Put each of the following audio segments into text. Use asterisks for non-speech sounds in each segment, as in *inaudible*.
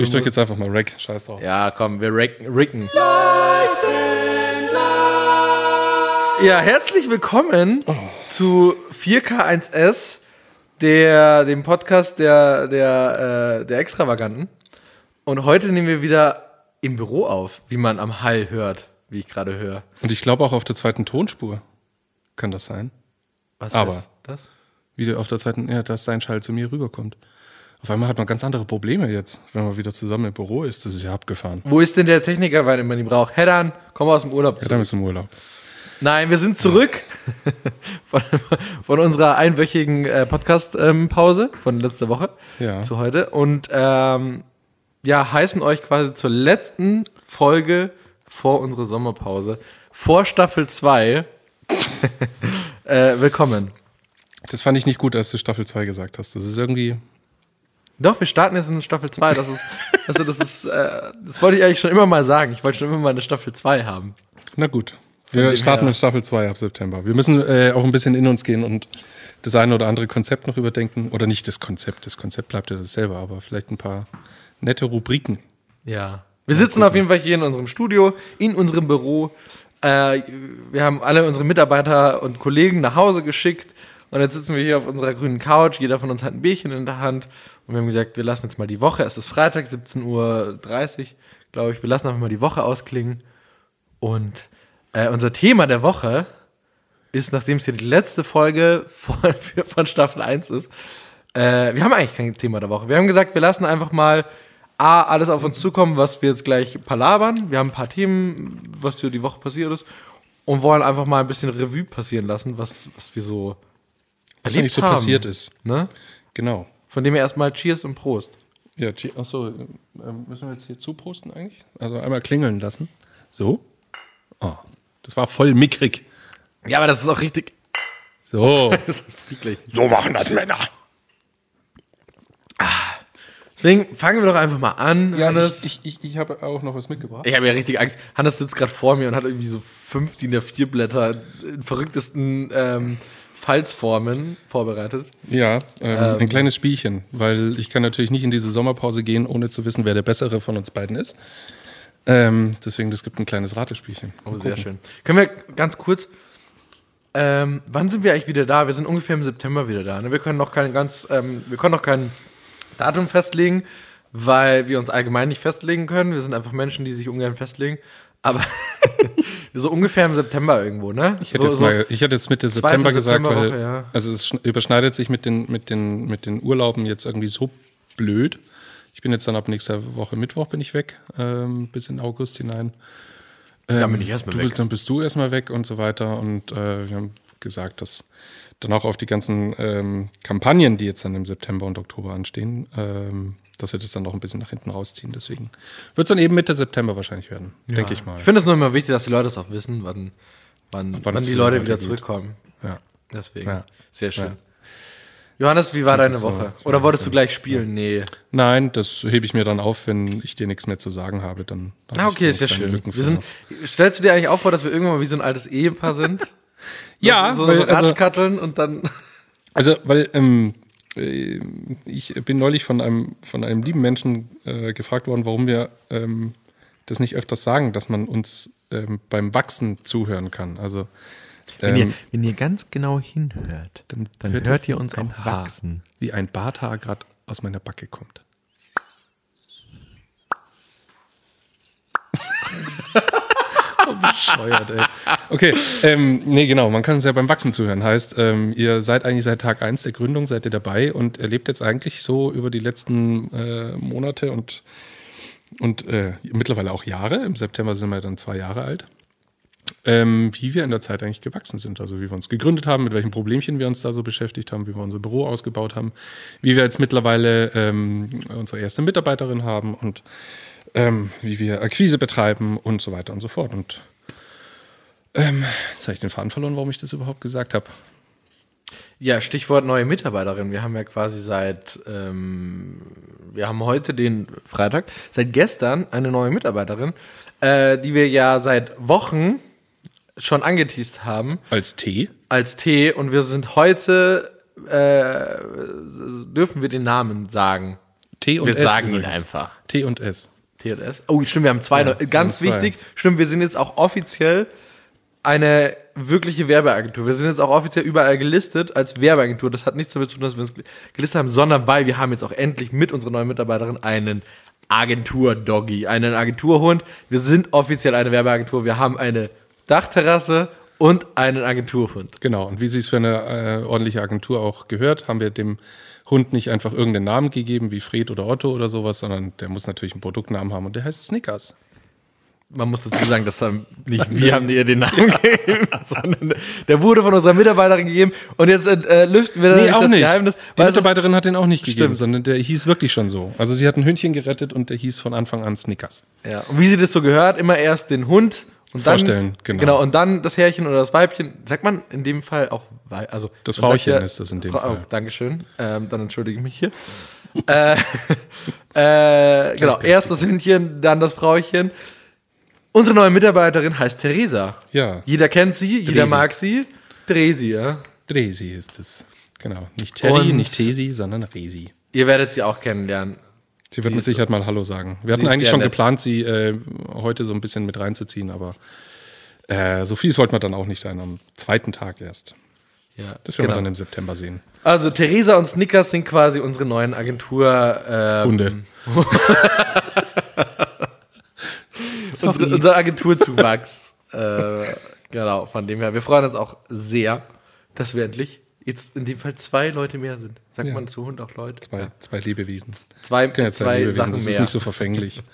Ich drücke jetzt einfach mal Rack. Scheiß drauf. Ja, komm, wir ricken. ricken. Ja, herzlich willkommen zu 4K1S, der, dem Podcast der, der, äh, der Extravaganten. Und heute nehmen wir wieder im Büro auf, wie man am Hall hört, wie ich gerade höre. Und ich glaube auch auf der zweiten Tonspur. Kann das sein? Was Aber- das? Wie der auf der zweiten, ja, dass sein Schall zu mir rüberkommt. Auf einmal hat man ganz andere Probleme jetzt, wenn man wieder zusammen im Büro ist. Das ist ja abgefahren. Wo ist denn der Techniker, wenn man ihn braucht? Heddern, komm aus dem Urlaub zurück. dann ist im Urlaub. Nein, wir sind zurück *laughs* von, von unserer einwöchigen äh, Podcast-Pause von letzter Woche Ja. zu heute und ähm, ja, heißen euch quasi zur letzten Folge vor unserer Sommerpause, vor Staffel 2. *laughs* äh, willkommen. Das fand ich nicht gut, als du Staffel 2 gesagt hast. Das ist irgendwie. Doch, wir starten jetzt in Staffel 2. Das ist, also das ist, äh, das wollte ich eigentlich schon immer mal sagen. Ich wollte schon immer mal eine Staffel 2 haben. Na gut. Wir starten mit Staffel 2 ab September. Wir müssen äh, auch ein bisschen in uns gehen und das eine oder andere Konzept noch überdenken. Oder nicht das Konzept. Das Konzept bleibt ja dasselbe, aber vielleicht ein paar nette Rubriken. Ja. Wir sitzen auf jeden Fall hier in unserem Studio, in unserem Büro. Äh, wir haben alle unsere Mitarbeiter und Kollegen nach Hause geschickt. Und jetzt sitzen wir hier auf unserer grünen Couch. Jeder von uns hat ein Bierchen in der Hand. Und wir haben gesagt, wir lassen jetzt mal die Woche. Es ist Freitag, 17.30 Uhr, glaube ich. Wir lassen einfach mal die Woche ausklingen. Und äh, unser Thema der Woche ist, nachdem es hier die letzte Folge von, *laughs* von Staffel 1 ist, äh, wir haben eigentlich kein Thema der Woche. Wir haben gesagt, wir lassen einfach mal A, alles auf uns zukommen, was wir jetzt gleich palabern. Wir haben ein paar Themen, was hier die Woche passiert ist. Und wollen einfach mal ein bisschen Revue passieren lassen, was, was wir so Was eigentlich so haben. passiert ist. Ne? Genau. Von dem her erstmal Cheers und Prost. Ja, achso, äh, müssen wir jetzt hier zuposten eigentlich? Also einmal klingeln lassen. So. Oh, das war voll mickrig. Ja, aber das ist auch richtig. So. *laughs* So machen das Männer. Deswegen fangen wir doch einfach mal an, Hannes. ich, ich, ich, ich habe auch noch was mitgebracht. Ich habe ja richtig Angst. Hannes sitzt gerade vor mir und hat irgendwie so fünf DIN A4 Blätter in verrücktesten ähm, Falsformen vorbereitet. Ja, ähm, ein kleines Spielchen, weil ich kann natürlich nicht in diese Sommerpause gehen, ohne zu wissen, wer der bessere von uns beiden ist. Ähm, deswegen, das gibt ein kleines Ratespielchen. Oh, sehr schön. Können wir ganz kurz. Ähm, wann sind wir eigentlich wieder da? Wir sind ungefähr im September wieder da. Ne? Wir können noch kein ganz, ähm, wir können noch kein Datum festlegen, weil wir uns allgemein nicht festlegen können. Wir sind einfach Menschen, die sich ungern festlegen. Aber *laughs* so ungefähr im September irgendwo, ne? Ich hätte, so, jetzt, mal, ich hätte jetzt Mitte September gesagt, weil ja. also es schn- überschneidet sich mit den, mit, den, mit den Urlauben jetzt irgendwie so blöd. Ich bin jetzt dann ab nächster Woche Mittwoch bin ich weg, ähm, bis in August hinein. Dann bin ich erstmal weg. Dann bist du erstmal weg und so weiter. Und äh, wir haben gesagt, dass dann auch auf die ganzen ähm, Kampagnen, die jetzt dann im September und Oktober anstehen, ähm, dass wir das dann noch ein bisschen nach hinten rausziehen. Deswegen wird es dann eben Mitte September wahrscheinlich werden, denke ich mal. Ich finde es nur immer wichtig, dass die Leute es auch wissen, wann, wann, wann wann, die Leute wieder weitergeht. zurückkommen. ja. Deswegen. Ja. Sehr schön. Ja. Johannes, wie war Klingt deine jetzt so- Woche? Oder wolltest du gleich spielen? Nee. Nein, das hebe ich mir dann auf, wenn ich dir nichts mehr zu sagen habe. Dann habe Ah, okay, so ist ja schön. Wir sind, stellst du dir eigentlich auch vor, dass wir irgendwann mal wie so ein altes Ehepaar sind? *laughs* ja, so, weil, so also, Ratschkatteln und dann. also, weil ähm, äh, ich bin neulich von einem, von einem lieben Menschen äh, gefragt worden, warum wir ähm, das nicht öfters sagen, dass man uns ähm, beim Wachsen zuhören kann. Also Wenn, ihr, ähm, wenn ihr ganz genau hinhört, dann, dann hört, hört ihr uns ein auch Haar, wachsen. wie ein Barthaar gerade aus meiner Backe kommt. *laughs* Bescheuert, ey. Okay, ähm, nee, genau, man kann uns ja beim Wachsen zuhören. Heißt, ähm, ihr seid eigentlich seit Tag 1 der Gründung, seid ihr dabei und erlebt jetzt eigentlich so über die letzten äh, Monate und, und äh, mittlerweile auch Jahre, im September sind wir dann zwei Jahre alt, ähm, wie wir in der Zeit eigentlich gewachsen sind. Also wie wir uns gegründet haben, mit welchen Problemchen wir uns da so beschäftigt haben, wie wir unser Büro ausgebaut haben, wie wir jetzt mittlerweile ähm, unsere erste Mitarbeiterin haben und ähm, wie wir Akquise betreiben und so weiter und so fort. Und ähm, jetzt habe ich den Faden verloren, warum ich das überhaupt gesagt habe. Ja, Stichwort neue Mitarbeiterin. Wir haben ja quasi seit, ähm, wir haben heute den Freitag, seit gestern eine neue Mitarbeiterin, äh, die wir ja seit Wochen schon angeteased haben Als T. als T und wir sind heute, äh, dürfen wir den Namen sagen. T und Wir S. sagen ihn übrigens. einfach. T und S. TS. Oh, stimmt, wir haben zwei. Ja, Ganz haben zwei. wichtig, stimmt, wir sind jetzt auch offiziell eine wirkliche Werbeagentur. Wir sind jetzt auch offiziell überall gelistet als Werbeagentur. Das hat nichts damit zu tun, dass wir uns gelistet haben, sondern weil wir haben jetzt auch endlich mit unserer neuen Mitarbeiterin einen Agentur-Doggy, einen Agenturhund. Wir sind offiziell eine Werbeagentur. Wir haben eine Dachterrasse und einen Agenturhund. Genau, und wie sie es für eine äh, ordentliche Agentur auch gehört, haben wir dem Hund nicht einfach irgendeinen Namen gegeben, wie Fred oder Otto oder sowas, sondern der muss natürlich einen Produktnamen haben und der heißt Snickers. Man muss dazu sagen, dass haben nicht *laughs* wir haben ihr den Namen gegeben, *laughs* sondern der wurde von unserer Mitarbeiterin gegeben. Und jetzt äh, lüften wir Nee, auch das nicht. Geheimnis. Die Mitarbeiterin hat den auch nicht gegeben, Stimmt. sondern der hieß wirklich schon so. Also sie hat ein Hündchen gerettet und der hieß von Anfang an Snickers. Ja. Und wie sie das so gehört, immer erst den Hund und dann, Vorstellen, genau. genau. Und dann das Herrchen oder das Weibchen. Sagt man in dem Fall auch also Das Frauchen ist das in dem Frau, Fall. Oh, Dankeschön. Ähm, dann entschuldige ich mich hier. *laughs* äh, *laughs* äh, genau, erst das Hündchen, dann das Frauchen. Unsere neue Mitarbeiterin heißt Theresa. Ja, Jeder kennt sie, jeder Dresi. mag sie. Dresi, ja. Dresi ist es. Genau. Nicht Terry, Und- nicht Tesi, sondern Resi. Ihr werdet sie auch kennenlernen. Sie wird Sie mit Sicherheit mal Hallo sagen. Wir hatten eigentlich schon nett. geplant, sie äh, heute so ein bisschen mit reinzuziehen, aber äh, so fies wollten wir dann auch nicht sein, am zweiten Tag erst. Ja, Das werden genau. wir dann im September sehen. Also Theresa und Snickers sind quasi unsere neuen Agentur. Ähm, Hunde. *laughs* unsere, unser Agenturzuwachs. äh, genau, von dem her. Wir freuen uns auch sehr, dass wir endlich jetzt in dem Fall zwei Leute mehr sind. Sagt Ja. man zu Hund auch Leute? Zwei, Ja. zwei Lebewesen. Zwei, ja zwei, zwei Lebewesen, Sachen das ist mehr. nicht so verfänglich. *laughs*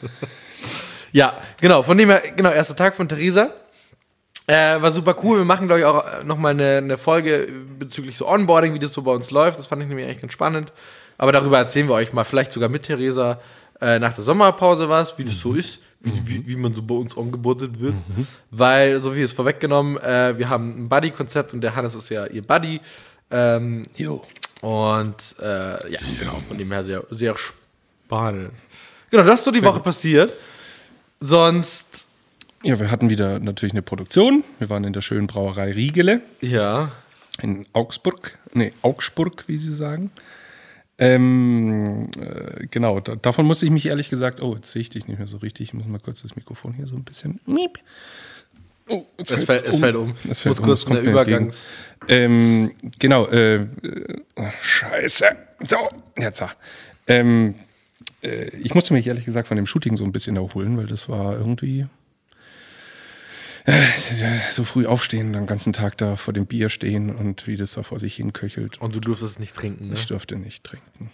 Ja, genau, von dem her, genau, erster Tag von Theresa. Äh, war super cool. Wir machen, glaube ich, auch nochmal eine, eine Folge bezüglich so Onboarding, wie das so bei uns läuft. Das fand ich nämlich eigentlich ganz spannend. Aber darüber erzählen wir euch mal, vielleicht sogar mit Theresa äh, nach der Sommerpause was, wie das so ist, wie, wie, wie man so bei uns ongeboardet wird. Weil, so viel ist vorweggenommen, äh, wir haben ein Buddy-Konzept und der Hannes ist ja ihr Buddy. Ähm, Jo. und äh, ja, genau, von dem her sehr, sehr spannend. Genau, das ist so die Woche passiert. Sonst, Ja, wir hatten wieder natürlich eine Produktion. Wir waren in der schönen Brauerei Riegele ja. in Augsburg. Nee, Augsburg, wie sie sagen. Ähm, äh, genau, da, davon muss ich mich ehrlich gesagt, oh, jetzt sehe ich dich nicht mehr so richtig. Ich muss mal kurz das Mikrofon hier so ein bisschen. Miep. Oh, Es fällt's fällt, es fällt um. Es Muss fällt um. kurz es eine. Übergangs. Ähm, genau, äh, oh, Scheiße. So, jetzt. ah. Ähm, äh, ich musste mich ehrlich gesagt von dem Shooting so ein bisschen erholen, weil das war irgendwie so früh aufstehen, den ganzen Tag da vor dem Bier stehen und wie das da vor sich hin köchelt. Und du durftest es nicht trinken, ne? Ich durfte nicht trinken.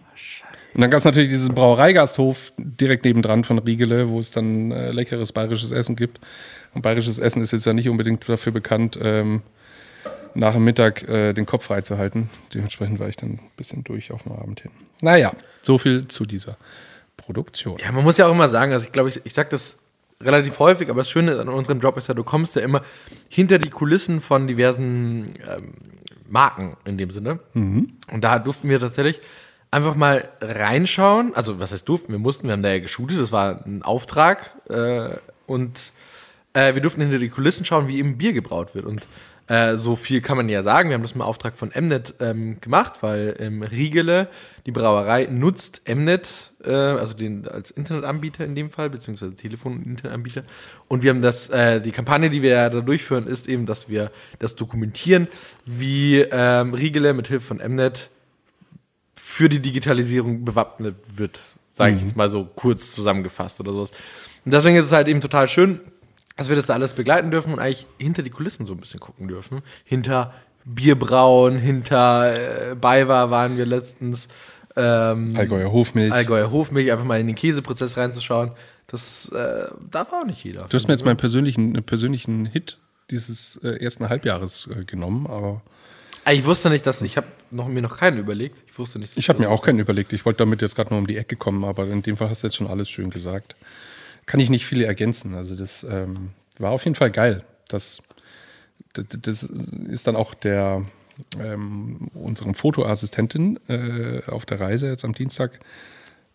Und dann gab es natürlich diesen Brauereigasthof direkt nebendran von Riegele, wo es dann äh, leckeres bayerisches Essen gibt. Und bayerisches Essen ist jetzt ja nicht unbedingt dafür bekannt, ähm, nach dem Mittag äh, den Kopf frei zu halten. Dementsprechend war ich dann ein bisschen durch auf den Abend hin. Naja, so viel zu dieser Produktion. Ja, man muss ja auch immer sagen, also ich glaube, ich, ich sag das relativ häufig, aber das Schöne an unserem Job ist ja, du kommst ja immer hinter die Kulissen von diversen ähm, Marken in dem Sinne. Und da durften wir tatsächlich einfach mal reinschauen. Also, was heißt durften? Wir mussten, wir haben da ja geshootet, das war ein Auftrag. Äh, und äh, wir durften hinter die Kulissen schauen, wie eben Bier gebraut wird. Und äh, so viel kann man ja sagen. Wir haben das im Auftrag von Mnet ähm, gemacht, weil ähm, Riegele, die Brauerei, nutzt Mnet, äh, also den als Internetanbieter in dem Fall, beziehungsweise Telefon- und Internetanbieter. Und wir haben das, äh, die Kampagne, die wir ja da durchführen, ist eben, dass wir das dokumentieren, wie ähm, Riegele mit Hilfe von Mnet für die Digitalisierung bewappnet wird. Sage ich jetzt mal so kurz zusammengefasst oder sowas. Und deswegen ist es halt eben total schön, dass wir das da alles begleiten dürfen und eigentlich hinter die Kulissen so ein bisschen gucken dürfen. Hinter Bierbrauen, hinter äh, Baywa waren wir letztens. Ähm, Allgäuer Hofmilch. Allgäuer Hofmilch, einfach mal in den Käseprozess reinzuschauen. Das äh, darf auch nicht jeder. Du hast mir jetzt meinen persönlichen, persönlichen Hit dieses äh, ersten Halbjahres äh, genommen, aber Ah, Ich wusste nicht, dass ich habe noch, mir noch keinen überlegt. Ich wusste nicht. Ich habe mir auch keinen überlegt. Ich wollte damit jetzt gerade nur um die Ecke kommen, aber in dem Fall hast du jetzt schon alles schön gesagt. Kann ich nicht viele ergänzen. Also das ähm, war auf jeden Fall geil. Das, das, das ist dann auch der ähm, unserem Fotoassistentin äh, auf der Reise jetzt am Dienstag.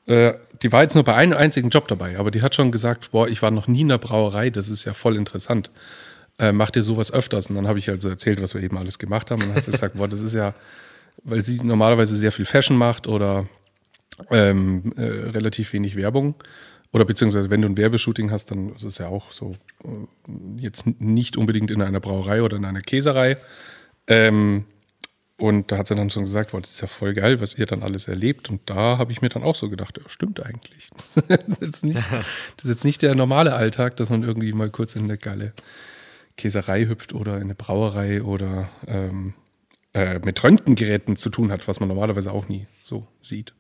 Äh, die war jetzt nur bei einem einzigen Job dabei, aber die hat schon gesagt, boah, ich war noch nie in der Brauerei, das ist ja voll interessant. Äh, macht ihr sowas öfters? Und dann habe ich also erzählt, was wir eben alles gemacht haben. Und dann hat sie gesagt, boah, das ist ja, weil sie normalerweise sehr viel Fashion macht oder ähm, äh, relativ wenig Werbung. Oder beziehungsweise, wenn du ein Werbeshooting hast, dann ist es ja auch so, äh, jetzt nicht unbedingt in einer Brauerei oder in einer Käserei. Ähm, und da hat sie dann schon gesagt, wow, das ist ja voll geil, was ihr dann alles erlebt. Und da habe ich mir dann auch so gedacht, ja, stimmt eigentlich. *laughs* Das ist, jetzt nicht, das ist jetzt nicht der normale Alltag, dass man irgendwie mal kurz in eine geile Käserei hüpft oder in eine Brauerei oder ähm, äh, mit Röntgengeräten zu tun hat, was man normalerweise auch nie so sieht.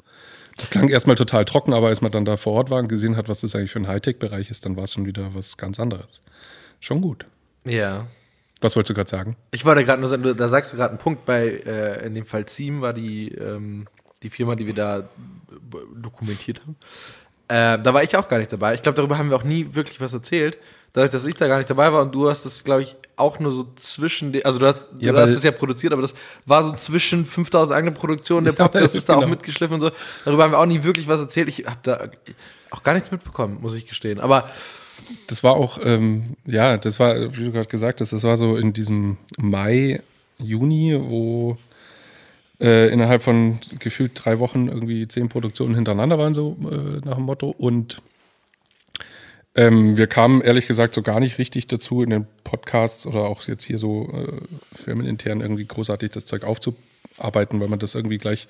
Das klang erstmal total trocken, aber als man dann da vor Ort war und gesehen hat, was das eigentlich für ein Hightech-Bereich ist, dann war es schon wieder was ganz anderes. Schon gut. Ja. Was wolltest du gerade sagen? Ich wollte gerade nur sagen, da sagst du gerade einen Punkt bei, äh, in dem Fall Ziem war die, ähm, die Firma, die wir da b- dokumentiert haben. Äh, da war ich auch gar nicht dabei. Ich glaube, darüber haben wir auch nie wirklich was erzählt. Dadurch, dass ich da gar nicht dabei war und du hast das, glaube ich, auch nur so zwischen den, also du hast, Ja, du hast weil- es ja produziert, aber das war so zwischen 5000 eigenen Produktionen, der *laughs* Ja, Podcast ist da auch genau. mitgeschliffen und so. Darüber haben wir auch nie wirklich was erzählt. Ich habe da auch gar nichts mitbekommen, muss ich gestehen. Aber Das war auch, ähm, ja, das war, wie du gerade gesagt hast, das war so in diesem Mai, Juni, wo äh, innerhalb von gefühlt drei Wochen irgendwie zehn Produktionen hintereinander waren, so äh, nach dem Motto. Und ähm, wir kamen ehrlich gesagt so gar nicht richtig dazu, in den Podcasts oder auch jetzt hier so äh, firmenintern irgendwie großartig das Zeug aufzuarbeiten, weil man das irgendwie gleich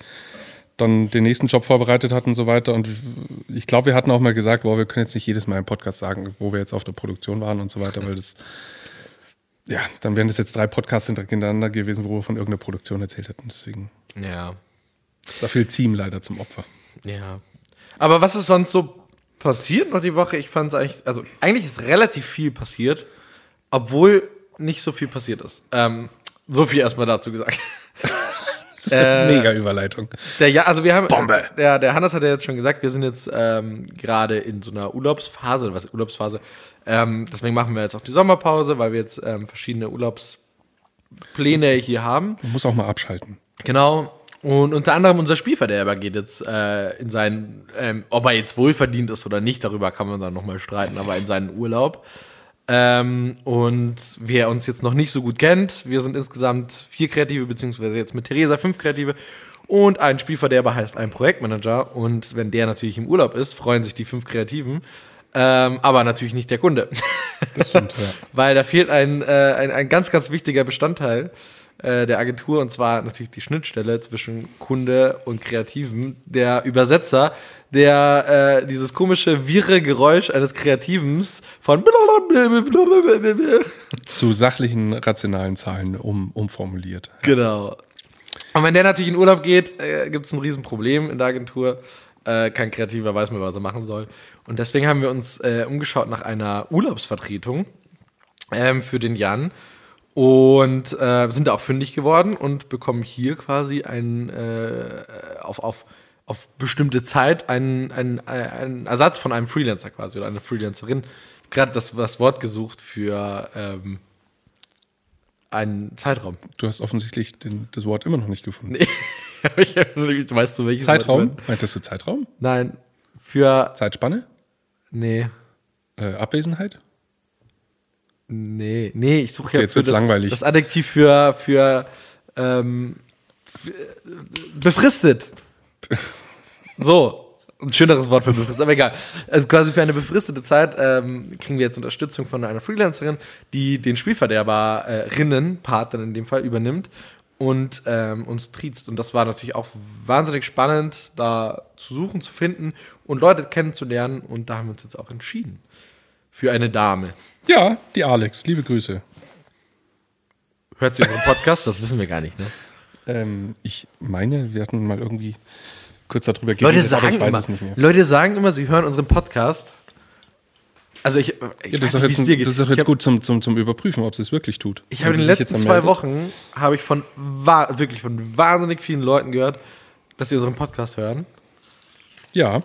dann den nächsten Job vorbereitet hat und so weiter. Und ich glaube, wir hatten auch mal gesagt, boah, wir können jetzt nicht jedes Mal im Podcast sagen, wo wir jetzt auf der Produktion waren und so weiter, weil das, ja, dann wären das jetzt drei Podcasts hintereinander gewesen, wo wir von irgendeiner Produktion erzählt hätten. Deswegen, ja, da fehlt Team leider zum Opfer. Ja. Aber was ist sonst so passiert noch die Woche? Ich fand es eigentlich, also eigentlich ist relativ viel passiert, obwohl nicht so viel passiert ist. Ähm, so viel erstmal dazu gesagt. *laughs* Das ist eine Äh, mega Überleitung. Der, ja, also wir haben, Bombe. Der, der Hannes hat ja jetzt schon gesagt, wir sind jetzt ähm, gerade in so einer Urlaubsphase, was Urlaubsphase. Ähm, deswegen machen wir jetzt auch die Sommerpause, weil wir jetzt ähm, verschiedene Urlaubspläne hier haben. Man muss auch mal abschalten. Genau. Und unter anderem unser Spielverderber geht jetzt äh, in seinen, ähm, ob er jetzt wohlverdient ist oder nicht, darüber kann man dann nochmal streiten, aber in seinen Urlaub. Ähm, und wer uns jetzt noch nicht so gut kennt, wir sind insgesamt vier Kreative, beziehungsweise jetzt mit Theresa fünf Kreative. Und ein Spielverderber heißt ein Projektmanager. Und wenn der natürlich im Urlaub ist, freuen sich die fünf Kreativen. Ähm, aber natürlich nicht der Kunde. Das stimmt, ja. *laughs* Weil da fehlt ein, äh, ein, ein ganz, ganz wichtiger Bestandteil äh, der Agentur und zwar natürlich die Schnittstelle zwischen Kunde und Kreativen, der Übersetzer, der äh, dieses komische, wirre Geräusch eines Kreativens von Zu sachlichen, rationalen Zahlen um, umformuliert. Genau. Und wenn der natürlich in Urlaub geht, äh, gibt es ein Riesenproblem in der Agentur. Äh, kein Kreativer weiß mehr, was er machen soll. Und deswegen haben wir uns äh, umgeschaut nach einer Urlaubsvertretung ähm, für den Jan. Und äh, sind da auch fündig geworden und bekommen hier quasi ein, äh, auf, auf, auf bestimmte Zeit einen, einen, einen Ersatz von einem Freelancer quasi oder einer Freelancerin. Gerade das, das Wort gesucht für ähm, einen Zeitraum. Du hast offensichtlich den, das Wort immer noch nicht gefunden. *laughs* ich, weißt du, welches Wort Zeitraum? meine? Meintest du Zeitraum? Nein, für. Zeitspanne? Nee. Äh, Abwesenheit? Nee, nee, ich suche Okay, ja jetzt für das, langweilig. das Adjektiv für, für ähm, f- befristet. *laughs* So, ein schöneres Wort für befristet, aber egal. Also quasi für eine befristete Zeit ähm, kriegen wir jetzt Unterstützung von einer Freelancerin, die den Spielverderberinnen, Part dann in dem Fall, übernimmt und ähm, uns triezt. Und das war natürlich auch wahnsinnig spannend, da zu suchen, zu finden und Leute kennenzulernen. Und da haben wir uns jetzt auch entschieden. Für eine Dame. Ja, die Alex. Liebe Grüße. Hört sie unseren Podcast? Das wissen wir gar nicht, ne? Ähm, ich meine, wir hatten mal irgendwie kurz darüber Leute geredet, aber sagen weiß immer. Leute sagen immer, sie hören unseren Podcast. Also ich, ich Ja, das, ist nicht, jetzt, das ist ich jetzt hab, gut zum, zum, zum Überprüfen, ob sie es wirklich tut. Ich habe in den letzten zwei. Wochen habe ich von wirklich von wahnsinnig vielen Leuten gehört, dass sie unseren Podcast hören. Ja,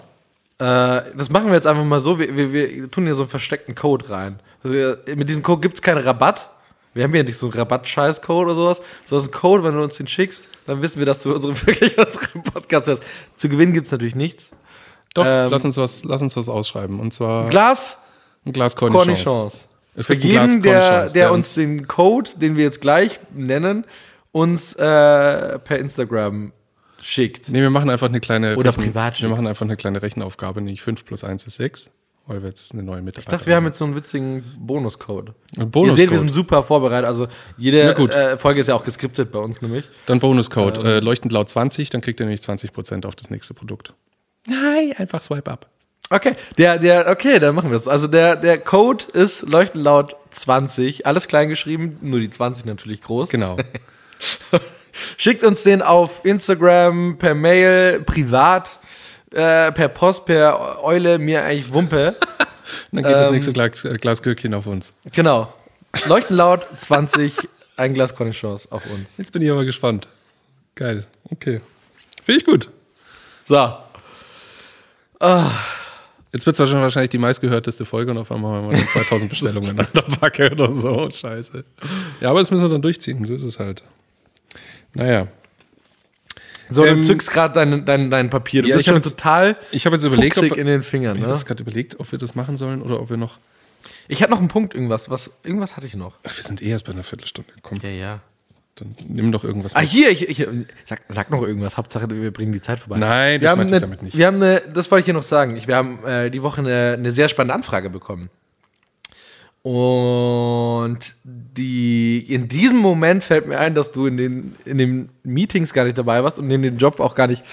das machen wir jetzt einfach mal so. Wir, wir, wir tun hier so einen versteckten Code rein. Also wir, mit diesem Code gibt es keinen Rabatt. Wir haben hier nicht so einen Rabatt-Scheiß-Code oder sowas. Sondern ein Code, wenn du uns den schickst, dann wissen wir, dass du unsere, *laughs* wirklich unseren Podcast hörst. Zu gewinnen gibt es natürlich nichts. doch, Ähm, lass, uns was, lass uns was ausschreiben. Und zwar Glas, ein Glas Cornichons. Es Für jeden, der der uns den Code, den wir jetzt gleich nennen, uns äh, per Instagram schickt. Nee, wir machen einfach eine kleine Oder privat Wir schickt. machen einfach eine kleine Rechenaufgabe, nämlich 5 plus 1 ist 6, weil wir jetzt eine neue Ich Mitarbeiterin dachte, wir haben jetzt so einen witzigen Bonuscode. Ihr Bonuscode. seht, wir sind super vorbereitet. Also jede äh, Folge ist ja auch geskriptet bei uns nämlich. Dann Bonuscode, Ähm. äh, leuchtend laut 20, dann kriegt ihr nämlich 20% auf das nächste Produkt. Nein, einfach swipe up. Okay, der, der, okay, dann machen wir das. Also der, der Code ist leuchten laut 20, alles klein geschrieben, nur die 20 natürlich groß. Genau. *laughs* Schickt uns den auf Instagram, per Mail, privat, äh, per Post, per Eule, mir eigentlich Wumpe. *laughs* Dann geht das Ähm. nächste Glas, Glas Gürkchen auf uns. genau. Leuchten laut *laughs* 20, ein Glas Cornichons auf uns. Jetzt bin ich aber gespannt. Geil. Okay. Finde ich gut. So. Jetzt wird es wahrscheinlich die meistgehörteste Folge und auf einmal haben wir dann *laughs* 2000 Bestellungen an der Backe oder so. Scheiße. Ja, aber das müssen wir dann durchziehen. So ist es halt. Naja. So, du Ähm, zückst gerade dein, dein, dein Papier. Du ja, bist schon jetzt- total Ich habe jetzt überlegt, ob, in den Fingern. ich habe Ne? jetzt gerade überlegt, ob wir das machen sollen oder ob wir noch. Ich hatte noch einen Punkt, irgendwas. Was, irgendwas hatte ich noch. Ach, wir sind eh erst bei einer Viertelstunde. Komm, Ja, ja. dann nimm doch irgendwas. Ah, mit. hier, ich, ich, sag, sag noch irgendwas. Hauptsache, wir bringen die Zeit vorbei. Nein, wir das haben meinte ich damit nicht. Wir haben eine, das wollte ich hier noch sagen. Ich, wir haben äh, die Woche eine, eine sehr spannende Anfrage bekommen. Und die, in diesem Moment fällt mir ein, dass du in den, in den Meetings gar nicht dabei warst und in den Job auch gar nicht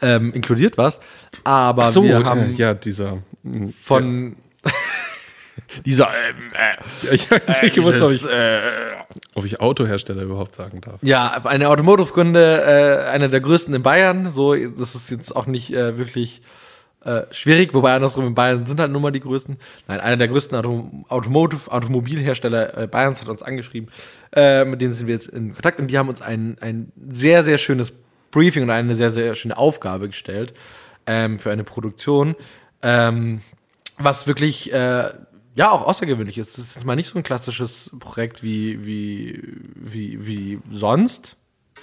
ähm, inkludiert warst. Aber so, wir äh, haben ja, dieser. mh, von *laughs* dieser ähm, äh, Ja, ich weiß nicht gewusst, ob ich, dieses, äh, ob ich Autohersteller überhaupt sagen darf. Ja, eine Automotive-Kunde, äh, einer der größten in Bayern. So, das ist jetzt auch nicht äh, wirklich äh, schwierig, wobei andersrum in Bayern sind halt nun mal die größten. Nein, einer der größten Auto Automotive, Automobilhersteller äh, Bayerns hat uns angeschrieben. Äh, mit denen sind wir jetzt in Kontakt und die haben uns ein, ein sehr, sehr schönes Briefing und eine sehr, sehr schöne Aufgabe gestellt ähm, für eine Produktion. Ähm, was wirklich äh, ja auch außergewöhnlich ist. Das ist mal nicht so ein klassisches Projekt wie, wie, wie, wie sonst.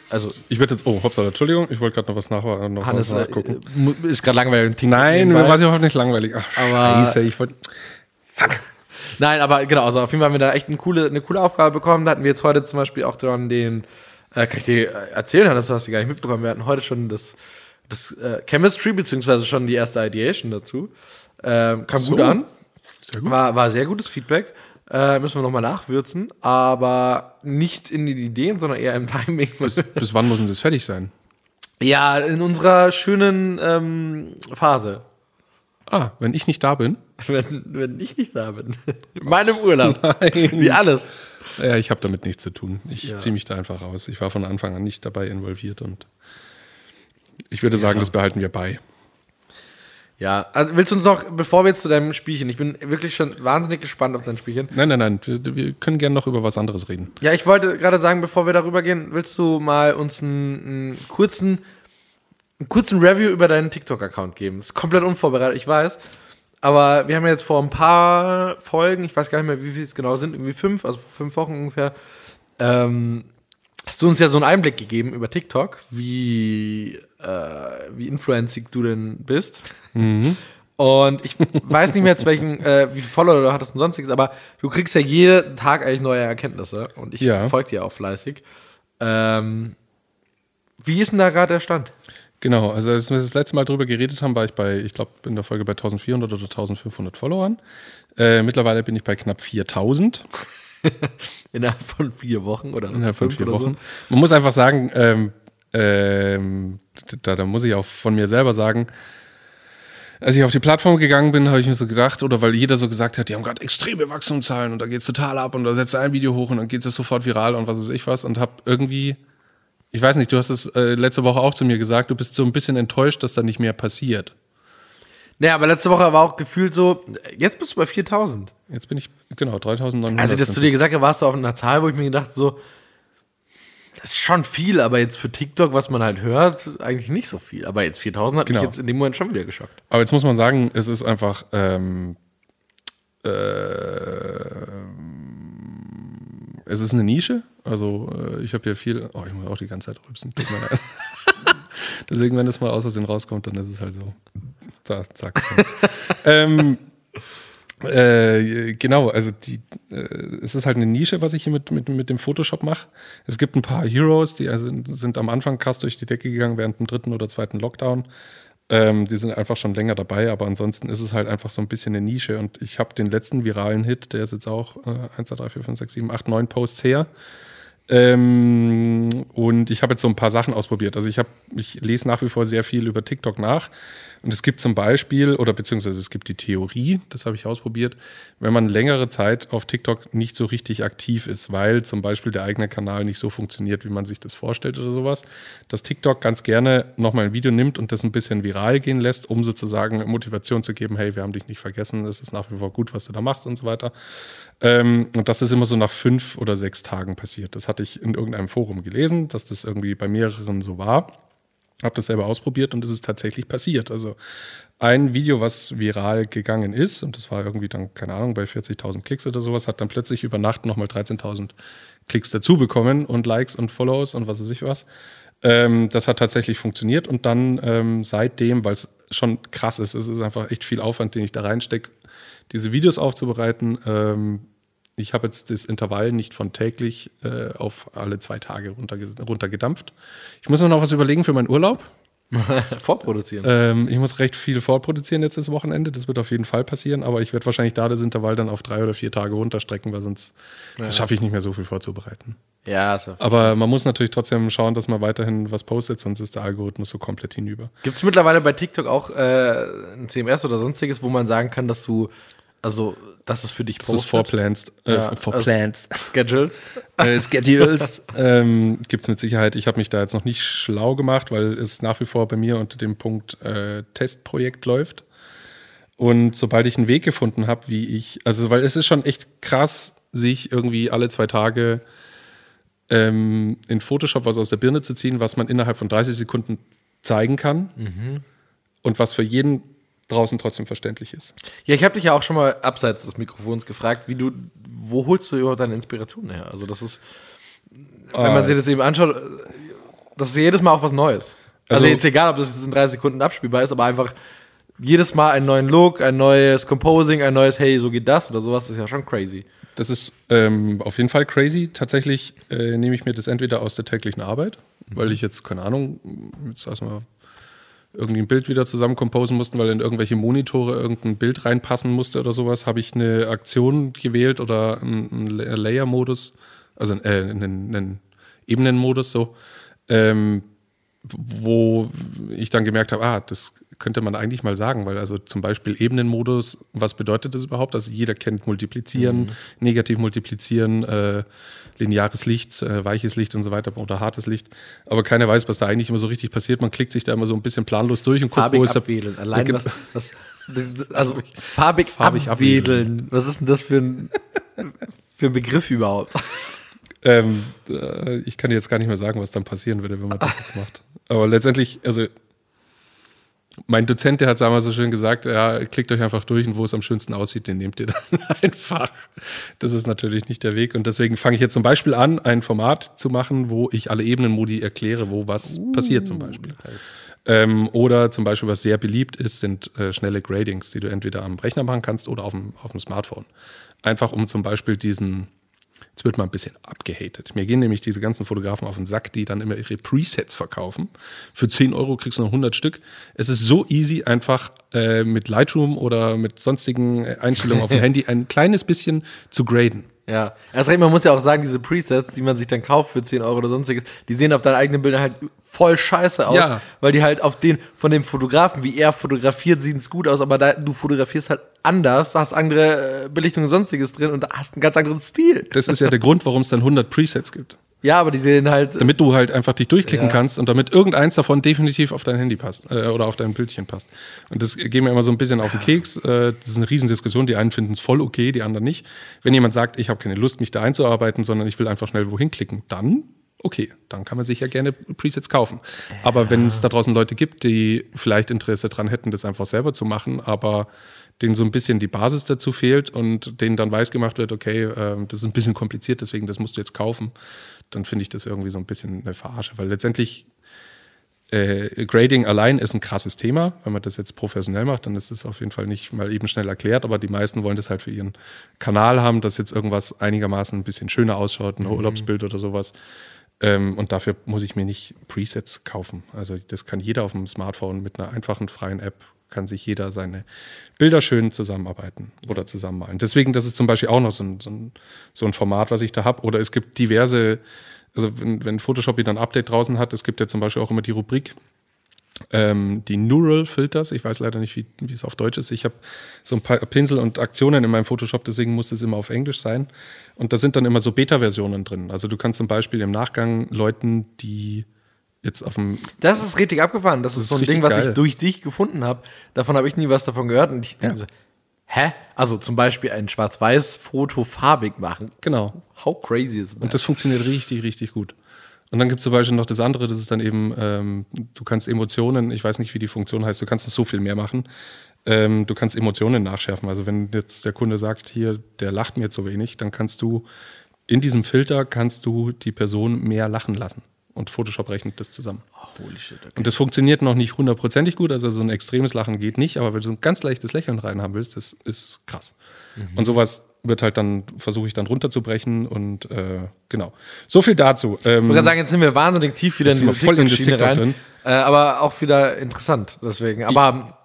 Also Ich werde jetzt, oh, hoppsa, Entschuldigung, ich wollte gerade noch was nach, noch Hannes was äh, nachgucken. mu- ist gerade langweilig. TikTok Nein, mir war es überhaupt nicht langweilig. Ach, Aber- scheiße, ich wollte. Fuck. Nein, aber genau, also auf jeden Fall haben wir da echt eine coole, eine coole Aufgabe bekommen. Da hatten wir jetzt heute zum Beispiel auch dran den, äh, kann ich dir äh, erzählen, Hannes, du hast die gar nicht mitbekommen. Wir hatten heute schon das, das äh, Chemistry, beziehungsweise schon die erste Ideation dazu. Ähm, kam So. gut an. Sehr gut. War, war sehr gutes Feedback. Äh, müssen wir nochmal nachwürzen, aber nicht in den Ideen, sondern eher im Timing. Bis, bis wann muss denn das fertig sein? ja, in unserer schönen ähm, Phase. Ah, wenn ich nicht da bin. Wenn, wenn ich nicht da bin. In meinem Urlaub. Nein. Wie alles. Ja, ich habe damit nichts zu tun. Ich Ja. ziehe mich da einfach raus. Ich war von Anfang an nicht dabei involviert und ich würde sagen, das behalten wir bei. Ja, also willst du uns noch, bevor wir jetzt zu deinem Spielchen, ich bin wirklich schon wahnsinnig gespannt auf dein Spielchen. Nein, nein, nein, wir, können gerne noch über was anderes reden. Ja, ich wollte gerade sagen, bevor wir darüber gehen, willst du mal uns einen, einen kurzen, einen kurzen Review über deinen TikTok-Account geben? Ist komplett unvorbereitet, ich weiß. Aber wir haben ja jetzt vor ein paar Folgen, ich weiß gar nicht mehr, wie viel es genau sind, irgendwie fünf, also vor fünf Wochen ungefähr, ähm, hast du uns ja so einen Einblick gegeben über TikTok, wie, äh, wie influenzig du denn bist. Und ich weiß nicht mehr, zu welchen, äh, wie viele Follower du hattest und sonstiges, aber du kriegst ja jeden Tag eigentlich neue Erkenntnisse und ich Ja. folge dir auch fleißig. Ähm, wie ist denn da gerade der Stand? Genau, also als wir das letzte Mal drüber geredet haben, war ich bei, ich glaube, in der Folge bei 1400 oder 1500 Followern. Äh, mittlerweile bin ich bei knapp 4000 *laughs* Innerhalb von vier Wochen oder innerhalb von vier oder Wochen. Man muss einfach sagen, ähm, ähm, da, da muss ich auch von mir selber sagen, als ich auf die Plattform gegangen bin, habe ich mir so gedacht, oder weil jeder so gesagt hat, die haben gerade extreme Wachstumszahlen und da geht's total ab und da setzt du ein Video hoch und dann geht das sofort viral und was weiß ich was und habe irgendwie, ich weiß nicht, du hast es äh, letzte Woche auch zu mir gesagt, du bist so ein bisschen enttäuscht, dass da nicht mehr passiert. Naja, aber letzte Woche war auch gefühlt so, jetzt bist du bei 4000. Jetzt bin ich, genau, 3900. Also, das zu dir gesagt habe, warst du auf einer Zahl, wo ich mir gedacht so, das ist schon viel, aber jetzt für TikTok, was man halt hört, eigentlich nicht so viel. Aber jetzt 4000 hat Genau. mich jetzt in dem Moment schon wieder geschockt. Aber jetzt muss man sagen, es ist einfach, ähm, äh, es ist eine Nische. Also äh, ich habe hier viel, oh, ich muss auch die ganze Zeit rübsen, tut mir leid. *laughs* Deswegen, wenn das mal aus Versehen rauskommt, dann ist es halt so. Da, zack. *laughs* ähm, Äh, genau, also die, äh, es ist halt eine Nische, was ich hier mit, mit, mit dem Photoshop mache. Es gibt ein paar Heroes, die also sind am Anfang krass durch die Decke gegangen während dem dritten oder zweiten Lockdown. Ähm, die sind einfach schon länger dabei, aber ansonsten ist es halt einfach so ein bisschen eine Nische. Und ich habe den letzten viralen Hit, der ist jetzt auch äh, 1, 2, 3, 4, 5, 6, 7, 8, 9 Posts her. Ähm, und ich habe jetzt so ein paar Sachen ausprobiert. Also ich habe, ich lese nach wie vor sehr viel über TikTok nach. Und es gibt zum Beispiel, oder beziehungsweise es gibt die Theorie, das habe ich ausprobiert, wenn man längere Zeit auf TikTok nicht so richtig aktiv ist, weil zum Beispiel der eigene Kanal nicht so funktioniert, wie man sich das vorstellt oder sowas, dass TikTok ganz gerne nochmal ein Video nimmt und das ein bisschen viral gehen lässt, um sozusagen Motivation zu geben, hey, wir haben dich nicht vergessen, es ist nach wie vor gut, was du da machst und so weiter. Ähm, und das ist immer so nach fünf oder sechs Tagen passiert. Das hatte ich in irgendeinem Forum gelesen, dass das irgendwie bei mehreren so war. Habe das selber ausprobiert und es ist tatsächlich passiert. Also ein Video, was viral gegangen ist, und das war irgendwie dann, keine Ahnung, bei 40.000 Klicks oder sowas, hat dann plötzlich über Nacht nochmal 13.000 Klicks dazu bekommen und Likes und Follows und was weiß ich was. Ähm, das hat tatsächlich funktioniert und dann ähm, seitdem, weil es schon krass ist, es ist einfach echt viel Aufwand, den ich da reinstecke, diese Videos aufzubereiten. Ähm, ich habe jetzt das Intervall nicht von täglich äh, auf alle zwei Tage runterge runtergedampft. Ich muss mir noch was überlegen für meinen Urlaub. *laughs* Vorproduzieren. Ähm, ich muss recht viel vorproduzieren jetzt das Wochenende. Das wird auf jeden Fall passieren, aber ich werde wahrscheinlich da das Intervall dann auf drei oder vier Tage runterstrecken, weil sonst ja. schaffe ich nicht mehr so viel vorzubereiten. Ja, ist aber man muss natürlich trotzdem schauen, dass man weiterhin was postet, sonst ist der Algorithmus so komplett hinüber. Gibt es mittlerweile bei TikTok auch äh, ein CMS oder sonstiges, wo man sagen kann, dass du also, dass es für dich postet. Das ist vorplanst. Äh, ja, vorplanst. Schedulst. *laughs* Äh, schedules. ähm, Gibt es mit Sicherheit. Ich habe mich da jetzt noch nicht schlau gemacht, weil es nach wie vor bei mir unter dem Punkt äh, Testprojekt läuft. Und sobald ich einen Weg gefunden habe, wie ich, also weil es ist schon echt krass, sich irgendwie alle zwei Tage ähm, in Photoshop was aus der Birne zu ziehen, was man innerhalb von 30 Sekunden zeigen kann mhm. und was für jeden draußen trotzdem verständlich ist. Ja, ich habe dich ja auch schon mal abseits des Mikrofons gefragt, wie du, wo holst du überhaupt deine Inspiration her? Also das ist, wenn man ah. sich das eben anschaut, das ist jedes Mal auch was Neues. Also, also jetzt egal, ob das jetzt in drei Sekunden abspielbar ist, aber einfach jedes Mal einen neuen Look, ein neues Composing, ein neues Hey, so geht das oder sowas, ist ja schon crazy. Das ist ähm, auf jeden Fall crazy. Tatsächlich äh, nehme ich mir das entweder aus der täglichen Arbeit, mhm. weil ich jetzt, keine Ahnung, jetzt erstmal irgendwie ein Bild wieder zusammen composen mussten, weil in irgendwelche Monitore irgendein Bild reinpassen musste oder sowas, habe ich eine Aktion gewählt oder einen Layer-Modus, also äh, einen, einen Ebenenmodus so, ähm, wo ich dann gemerkt habe, ah, das könnte man eigentlich mal sagen, weil also zum Beispiel Ebenenmodus, was bedeutet das überhaupt? Also jeder kennt Multiplizieren, mhm. negativ multiplizieren, äh, lineares Licht, äh, weiches Licht und so weiter oder hartes Licht. Aber keiner weiß, was da eigentlich immer so richtig passiert. Man klickt sich da immer so ein bisschen planlos durch und guckt, farbig wo ist abwedeln. Der Allein was, was, also farbig, farbig abwedeln. abwedeln. Was ist denn das für ein, für ein Begriff überhaupt? Ähm, äh, ich kann dir jetzt gar nicht mehr sagen, was dann passieren würde, wenn man das jetzt macht. Aber letztendlich, also mein Dozent, der hat damals so schön gesagt, ja, klickt euch einfach durch und wo es am schönsten aussieht, den nehmt ihr dann *laughs* einfach. Das ist natürlich nicht der Weg. Und deswegen fange ich jetzt zum Beispiel an, ein Format zu machen, wo ich alle Ebenenmodi erkläre, wo was uh, passiert zum Beispiel. Ähm, oder zum Beispiel, was sehr beliebt ist, sind äh, schnelle Gradings, die du entweder am Rechner machen kannst oder auf dem, auf dem Smartphone. Einfach um zum Beispiel diesen Jetzt wird mal ein bisschen abgehatet. Mir gehen nämlich diese ganzen Fotografen auf den Sack, die dann immer ihre Presets verkaufen. Für 10 Euro kriegst du noch 100 Stück. Es ist so easy, einfach äh, mit Lightroom oder mit sonstigen Einstellungen auf dem *laughs* Handy ein kleines bisschen zu graden. Ja, erst recht, man muss ja auch sagen, diese Presets, die man sich dann kauft für 10 Euro oder sonstiges, die sehen auf deinen eigenen Bildern halt voll scheiße aus, ja. weil die halt auf den, von dem Fotografen, wie er fotografiert, sieht es gut aus, aber da, du fotografierst halt anders, hast andere äh, Belichtungen und sonstiges drin und hast einen ganz anderen Stil. Das ist ja der Grund, warum es dann 100 Presets gibt. Ja, aber die sehen halt. Damit du halt einfach dich durchklicken ja. kannst und damit irgendeins davon definitiv auf dein Handy passt äh, oder auf dein Bildchen passt. Und das geht mir immer so ein bisschen auf den Keks. Äh, das ist eine Riesendiskussion. Die einen finden es voll okay, die anderen nicht. Wenn jemand sagt, ich habe keine Lust, mich da einzuarbeiten, sondern ich will einfach schnell wohin klicken, dann okay, dann kann man sich ja gerne Presets kaufen. Aber wenn es da draußen Leute gibt, die vielleicht Interesse daran hätten, das einfach selber zu machen, aber denen so ein bisschen die Basis dazu fehlt und denen dann weiß gemacht wird, okay, äh, das ist ein bisschen kompliziert, deswegen das musst du jetzt kaufen, dann finde ich das irgendwie so ein bisschen eine Verarsche, weil letztendlich äh, Grading allein ist ein krasses Thema. Wenn man das jetzt professionell macht, dann ist es auf jeden Fall nicht mal eben schnell erklärt, aber die meisten wollen das halt für ihren Kanal haben, dass jetzt irgendwas einigermaßen ein bisschen schöner ausschaut, ein Mhm. Urlaubsbild oder sowas. Ähm, und dafür muss ich mir nicht Presets kaufen. Also das kann jeder auf dem Smartphone mit einer einfachen freien App kann sich jeder seine Bilder schön zusammenarbeiten oder zusammenmalen. Deswegen, das ist zum Beispiel auch noch so ein, so ein, so ein Format, was ich da habe. Oder es gibt diverse, also wenn, wenn Photoshop wieder ein Update draußen hat, es gibt ja zum Beispiel auch immer die Rubrik ähm, die Neural Filters. Ich weiß leider nicht, wie, wie es auf Deutsch ist. Ich habe so ein paar Pinsel und Aktionen in meinem Photoshop, deswegen muss es immer auf Englisch sein. Und da sind dann immer so Beta-Versionen drin. Also du kannst zum Beispiel im Nachgang Leuten, die jetzt auf dem Das ist richtig abgefahren. Das, ist, ist so ein Ding, was geil. ich durch dich gefunden habe. Davon habe ich nie was davon gehört. Und ich denke Ja. so, hä? Also zum Beispiel ein Schwarz-Weiß-Foto farbig machen. genau How crazy is that? Und das funktioniert richtig, richtig gut. Und dann gibt es zum Beispiel noch das andere, das ist dann eben, ähm, du kannst Emotionen, ich weiß nicht, wie die Funktion heißt, du kannst das so viel mehr machen. Ähm, du kannst Emotionen nachschärfen. Also wenn jetzt der Kunde sagt, hier, der lacht mir so wenig, dann kannst du in diesem Filter kannst du die Person mehr lachen lassen. Und Photoshop rechnet das zusammen. Holy shit. Okay. Und das funktioniert noch nicht hundertprozentig gut, also so ein extremes Lachen geht nicht, aber wenn du ein ganz leichtes Lächeln reinhaben willst, das ist krass. Und sowas wird halt dann, versuche ich dann runterzubrechen und äh, genau. So viel dazu. Ähm, Ich muss gerade sagen, jetzt sind wir wahnsinnig tief wieder in diese voll in das TikTok rein. drin. Äh, aber auch wieder interessant, deswegen. Aber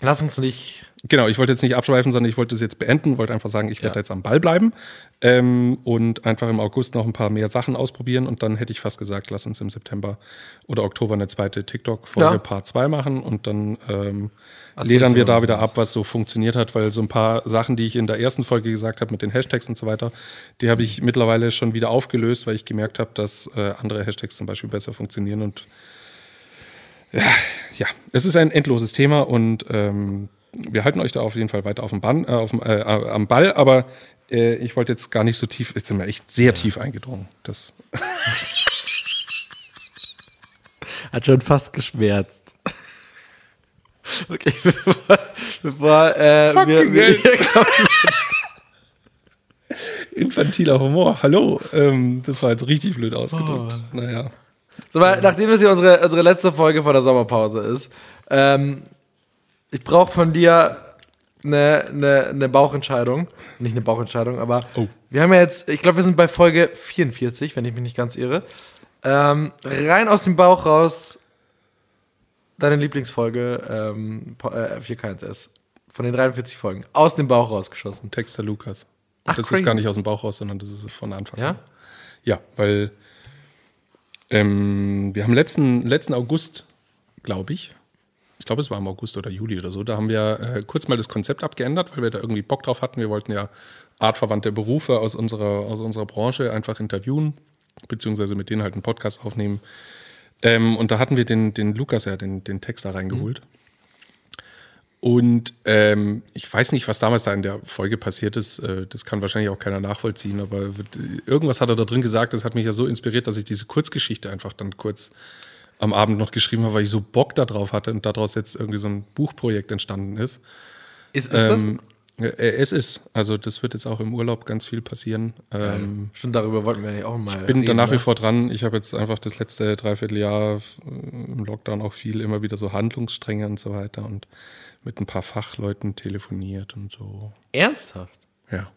lass uns nicht. Genau, ich wollte jetzt nicht abschweifen, sondern ich wollte es jetzt beenden, wollte einfach sagen, ich werde Ja. jetzt am Ball bleiben ähm, und einfach im August noch ein paar mehr Sachen ausprobieren und dann hätte ich fast gesagt, lass uns im September oder Oktober eine zweite TikTok-Folge Ja. Part 2 machen und dann ähm, ledern wir da wieder ab, was so funktioniert hat, weil so ein paar Sachen, die ich in der ersten Folge gesagt habe mit den Hashtags und so weiter, die habe ich mittlerweile schon wieder aufgelöst, weil ich gemerkt habe, dass äh, andere Hashtags zum Beispiel besser funktionieren und ja, ja, es ist ein endloses Thema und ähm, wir halten euch da auf jeden Fall weiter auf dem Bann, äh, auf dem, äh, am Ball, aber äh, ich wollte jetzt gar nicht so tief, jetzt sind wir echt sehr tief eingedrungen. Das, *laughs* Hat schon fast geschmerzt. *laughs* Okay, *laughs* bevor, bevor äh, wir, wir hell. infantiler Humor, hallo, ähm, das war jetzt richtig blöd ausgedrückt. Naja. So, weil, nachdem es hier unsere, unsere letzte Folge vor der Sommerpause ist, ähm, ich brauche von dir eine, eine, eine Bauchentscheidung. Nicht eine Bauchentscheidung, aber Oh. wir haben ja jetzt, ich glaube, wir sind bei Folge 44, wenn ich mich nicht ganz irre. Ähm, rein aus dem Bauch raus, deine Lieblingsfolge ähm, äh, 4K1S. Von den 43 Folgen. Aus dem Bauch rausgeschossen. Texter Lukas. Und Ach, das crazy. ist gar nicht aus dem Bauch raus, sondern das ist von Anfang Ja? an. Ja, weil ähm, wir haben letzten, letzten August, glaube ich, ich glaube, es war im August oder Juli oder so, da haben wir äh, kurz mal das Konzept abgeändert, weil wir da irgendwie Bock drauf hatten. Wir wollten ja artverwandte Berufe aus unserer, aus unserer Branche einfach interviewen, beziehungsweise mit denen halt einen Podcast aufnehmen. Ähm, und da hatten wir den, den Lukas ja, den, den Text da reingeholt. Und ähm, ich weiß nicht, was damals da in der Folge passiert ist. Äh, das kann wahrscheinlich auch keiner nachvollziehen, aber wird- irgendwas hat er da drin gesagt, das hat mich ja so inspiriert, dass ich diese Kurzgeschichte einfach dann kurz am Abend noch geschrieben habe, weil ich so Bock darauf hatte und daraus jetzt irgendwie so ein Buchprojekt entstanden ist. Ist, ist Ähm, äh, es ist. Also das wird jetzt auch im Urlaub ganz viel passieren. Ähm, das? Schon darüber wollten wir ja auch mal. bin da nach wie ne? vor dran. Ich habe jetzt einfach das letzte Dreivierteljahr äh, im Lockdown auch viel immer wieder so Handlungsstränge und so weiter und mit ein paar Fachleuten telefoniert und so. Ernsthaft? Ja.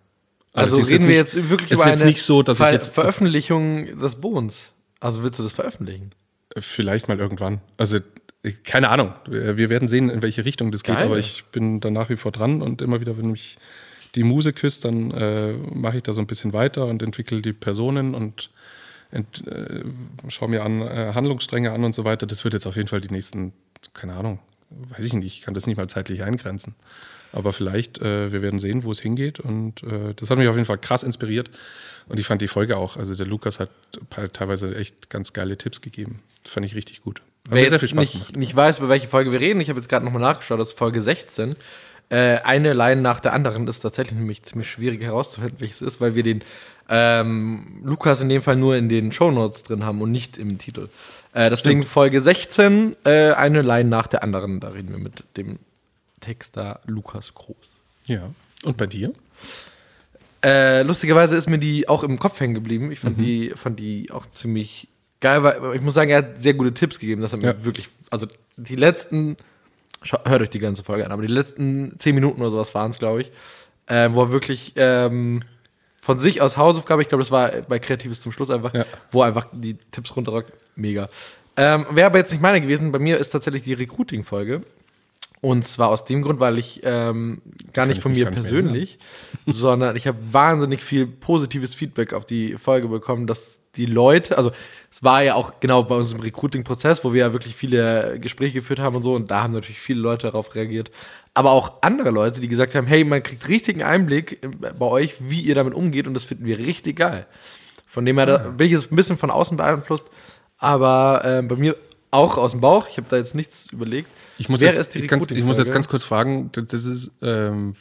Also, ist reden wir jetzt wirklich ist über jetzt eine nicht so, dass Ver ich jetzt Veröffentlichung des Bodens. Also willst du das veröffentlichen? Vielleicht mal irgendwann. Also keine Ahnung. Wir werden sehen, in welche Richtung das geht, Geil. aber ich bin da nach wie vor dran und immer wieder, wenn mich die Muse küsst, dann äh, mache ich da so ein bisschen weiter und entwickle die Personen und ent, äh, schaue mir an äh, Handlungsstränge an und so weiter. Das wird jetzt auf jeden Fall die nächsten, keine Ahnung, weiß ich nicht, ich kann das nicht mal zeitlich eingrenzen. Aber vielleicht, äh, wir werden sehen, wo es hingeht. Und äh, das hat mich auf jeden Fall krass inspiriert. Und ich fand die Folge auch, also der Lukas hat teilweise echt ganz geile Tipps gegeben. Das fand ich richtig gut. Hat Wer mir sehr viel jetzt Spaß nicht, gemacht. nicht weiß, über welche Folge wir reden, ich habe jetzt gerade nochmal nachgeschaut, das ist Folge 16. Äh, eine Line nach der anderen das ist tatsächlich nämlich ziemlich schwierig herauszufinden, welches ist, weil wir den ähm, Lukas in dem Fall nur in den Shownotes drin haben und nicht im Titel. Äh, deswegen Folge 16, äh, eine Line nach der anderen. Da reden wir mit dem Texter Lukas Groß. Ja. Und bei dir? Äh, lustigerweise ist mir die auch im Kopf hängen geblieben. Ich fand, die, fand die auch ziemlich geil war, ich muss sagen, er hat sehr gute Tipps gegeben. Das hat mir Ja. wirklich, also die letzten, hört euch die ganze Folge an, aber die letzten zehn Minuten oder sowas waren es, glaube ich, äh, wo er wirklich ähm, von sich aus Hausaufgabe, ich glaube, das war bei Kreatives zum Schluss einfach, Ja. wo er einfach die Tipps runterrockt. Mega. Ähm, Wäre aber jetzt nicht meine gewesen. Bei mir ist tatsächlich die Recruiting-Folge. Und zwar aus dem Grund, weil ich ähm, gar nicht ich von mir nicht persönlich, sondern ich habe wahnsinnig viel positives Feedback auf die Folge bekommen, dass die Leute, also es war ja auch genau bei unserem Recruiting-Prozess, wo wir ja wirklich viele Gespräche geführt haben und so, und da haben natürlich viele Leute darauf reagiert. Aber auch andere Leute, die gesagt haben, hey, man kriegt richtigen Einblick bei euch, wie ihr damit umgeht, und das finden wir richtig geil. Von dem her da bin ich jetzt ein bisschen von außen beeinflusst, aber äh, bei mir auch aus dem Bauch. Ich habe da jetzt nichts überlegt. Ich muss, jetzt, ich, ganz, ich muss jetzt ganz kurz fragen, das ist, ähm,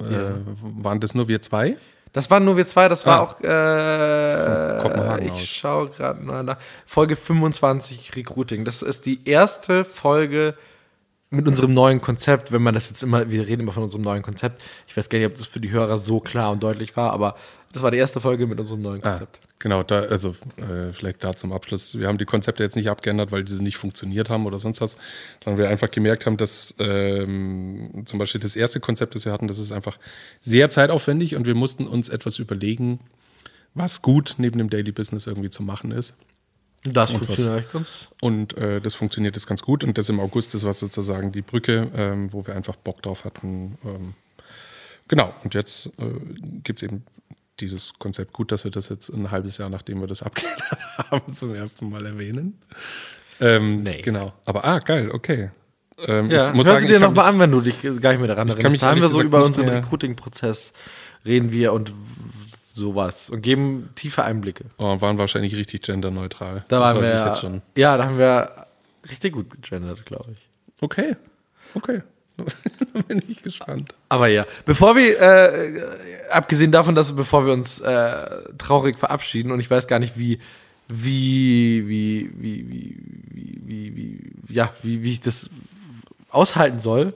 äh, waren das nur wir zwei? Das waren nur wir zwei, das war Ah. auch äh, ich schaue gerade mal nach. Folge 25 Recruiting. Das ist die erste Folge mit unserem neuen Konzept, wenn man das jetzt immer, wir reden immer von unserem neuen Konzept. Ich weiß gar nicht, ob das für die Hörer so klar und deutlich war, aber das war die erste Folge mit unserem neuen Ah, Konzept. Genau, da, also äh, vielleicht da zum Abschluss. Wir haben die Konzepte jetzt nicht abgeändert, weil diese nicht funktioniert haben oder sonst was, sondern wir einfach gemerkt haben, dass ähm, zum Beispiel das erste Konzept, das wir hatten, das ist einfach sehr zeitaufwendig und wir mussten uns etwas überlegen, was gut neben dem Daily Business irgendwie zu machen ist. Das Und funktioniert eigentlich ganz. Und äh, das funktioniert jetzt ganz gut. Und das im August, das war sozusagen die Brücke, ähm, wo wir einfach Bock drauf hatten. Ähm, genau, und jetzt äh, gibt es eben dieses Konzept. Gut, dass wir das jetzt ein halbes Jahr, nachdem wir das abgeändert *laughs* haben, zum ersten Mal erwähnen. Ähm, Nee. Genau. Aber ah, geil, okay. Ähm, Ja, ich muss hör sagen, sie dir nochmal an, wenn du dich gar nicht mehr daran erinnerst. Da haben wir so über unseren Recruiting-Prozess reden wir und sowas und geben tiefe Einblicke. oh, waren wahrscheinlich richtig genderneutral. Da das waren weiß wir jetzt schon. ja, da haben wir richtig gut gegendert, glaube ich. Okay, okay. *laughs* bin ich gespannt. Aber ja, bevor wir, äh, abgesehen davon, dass bevor wir uns äh, traurig verabschieden und ich weiß gar nicht, wie, wie, wie, wie, wie, wie, wie ja, wie, wie ich das aushalten soll,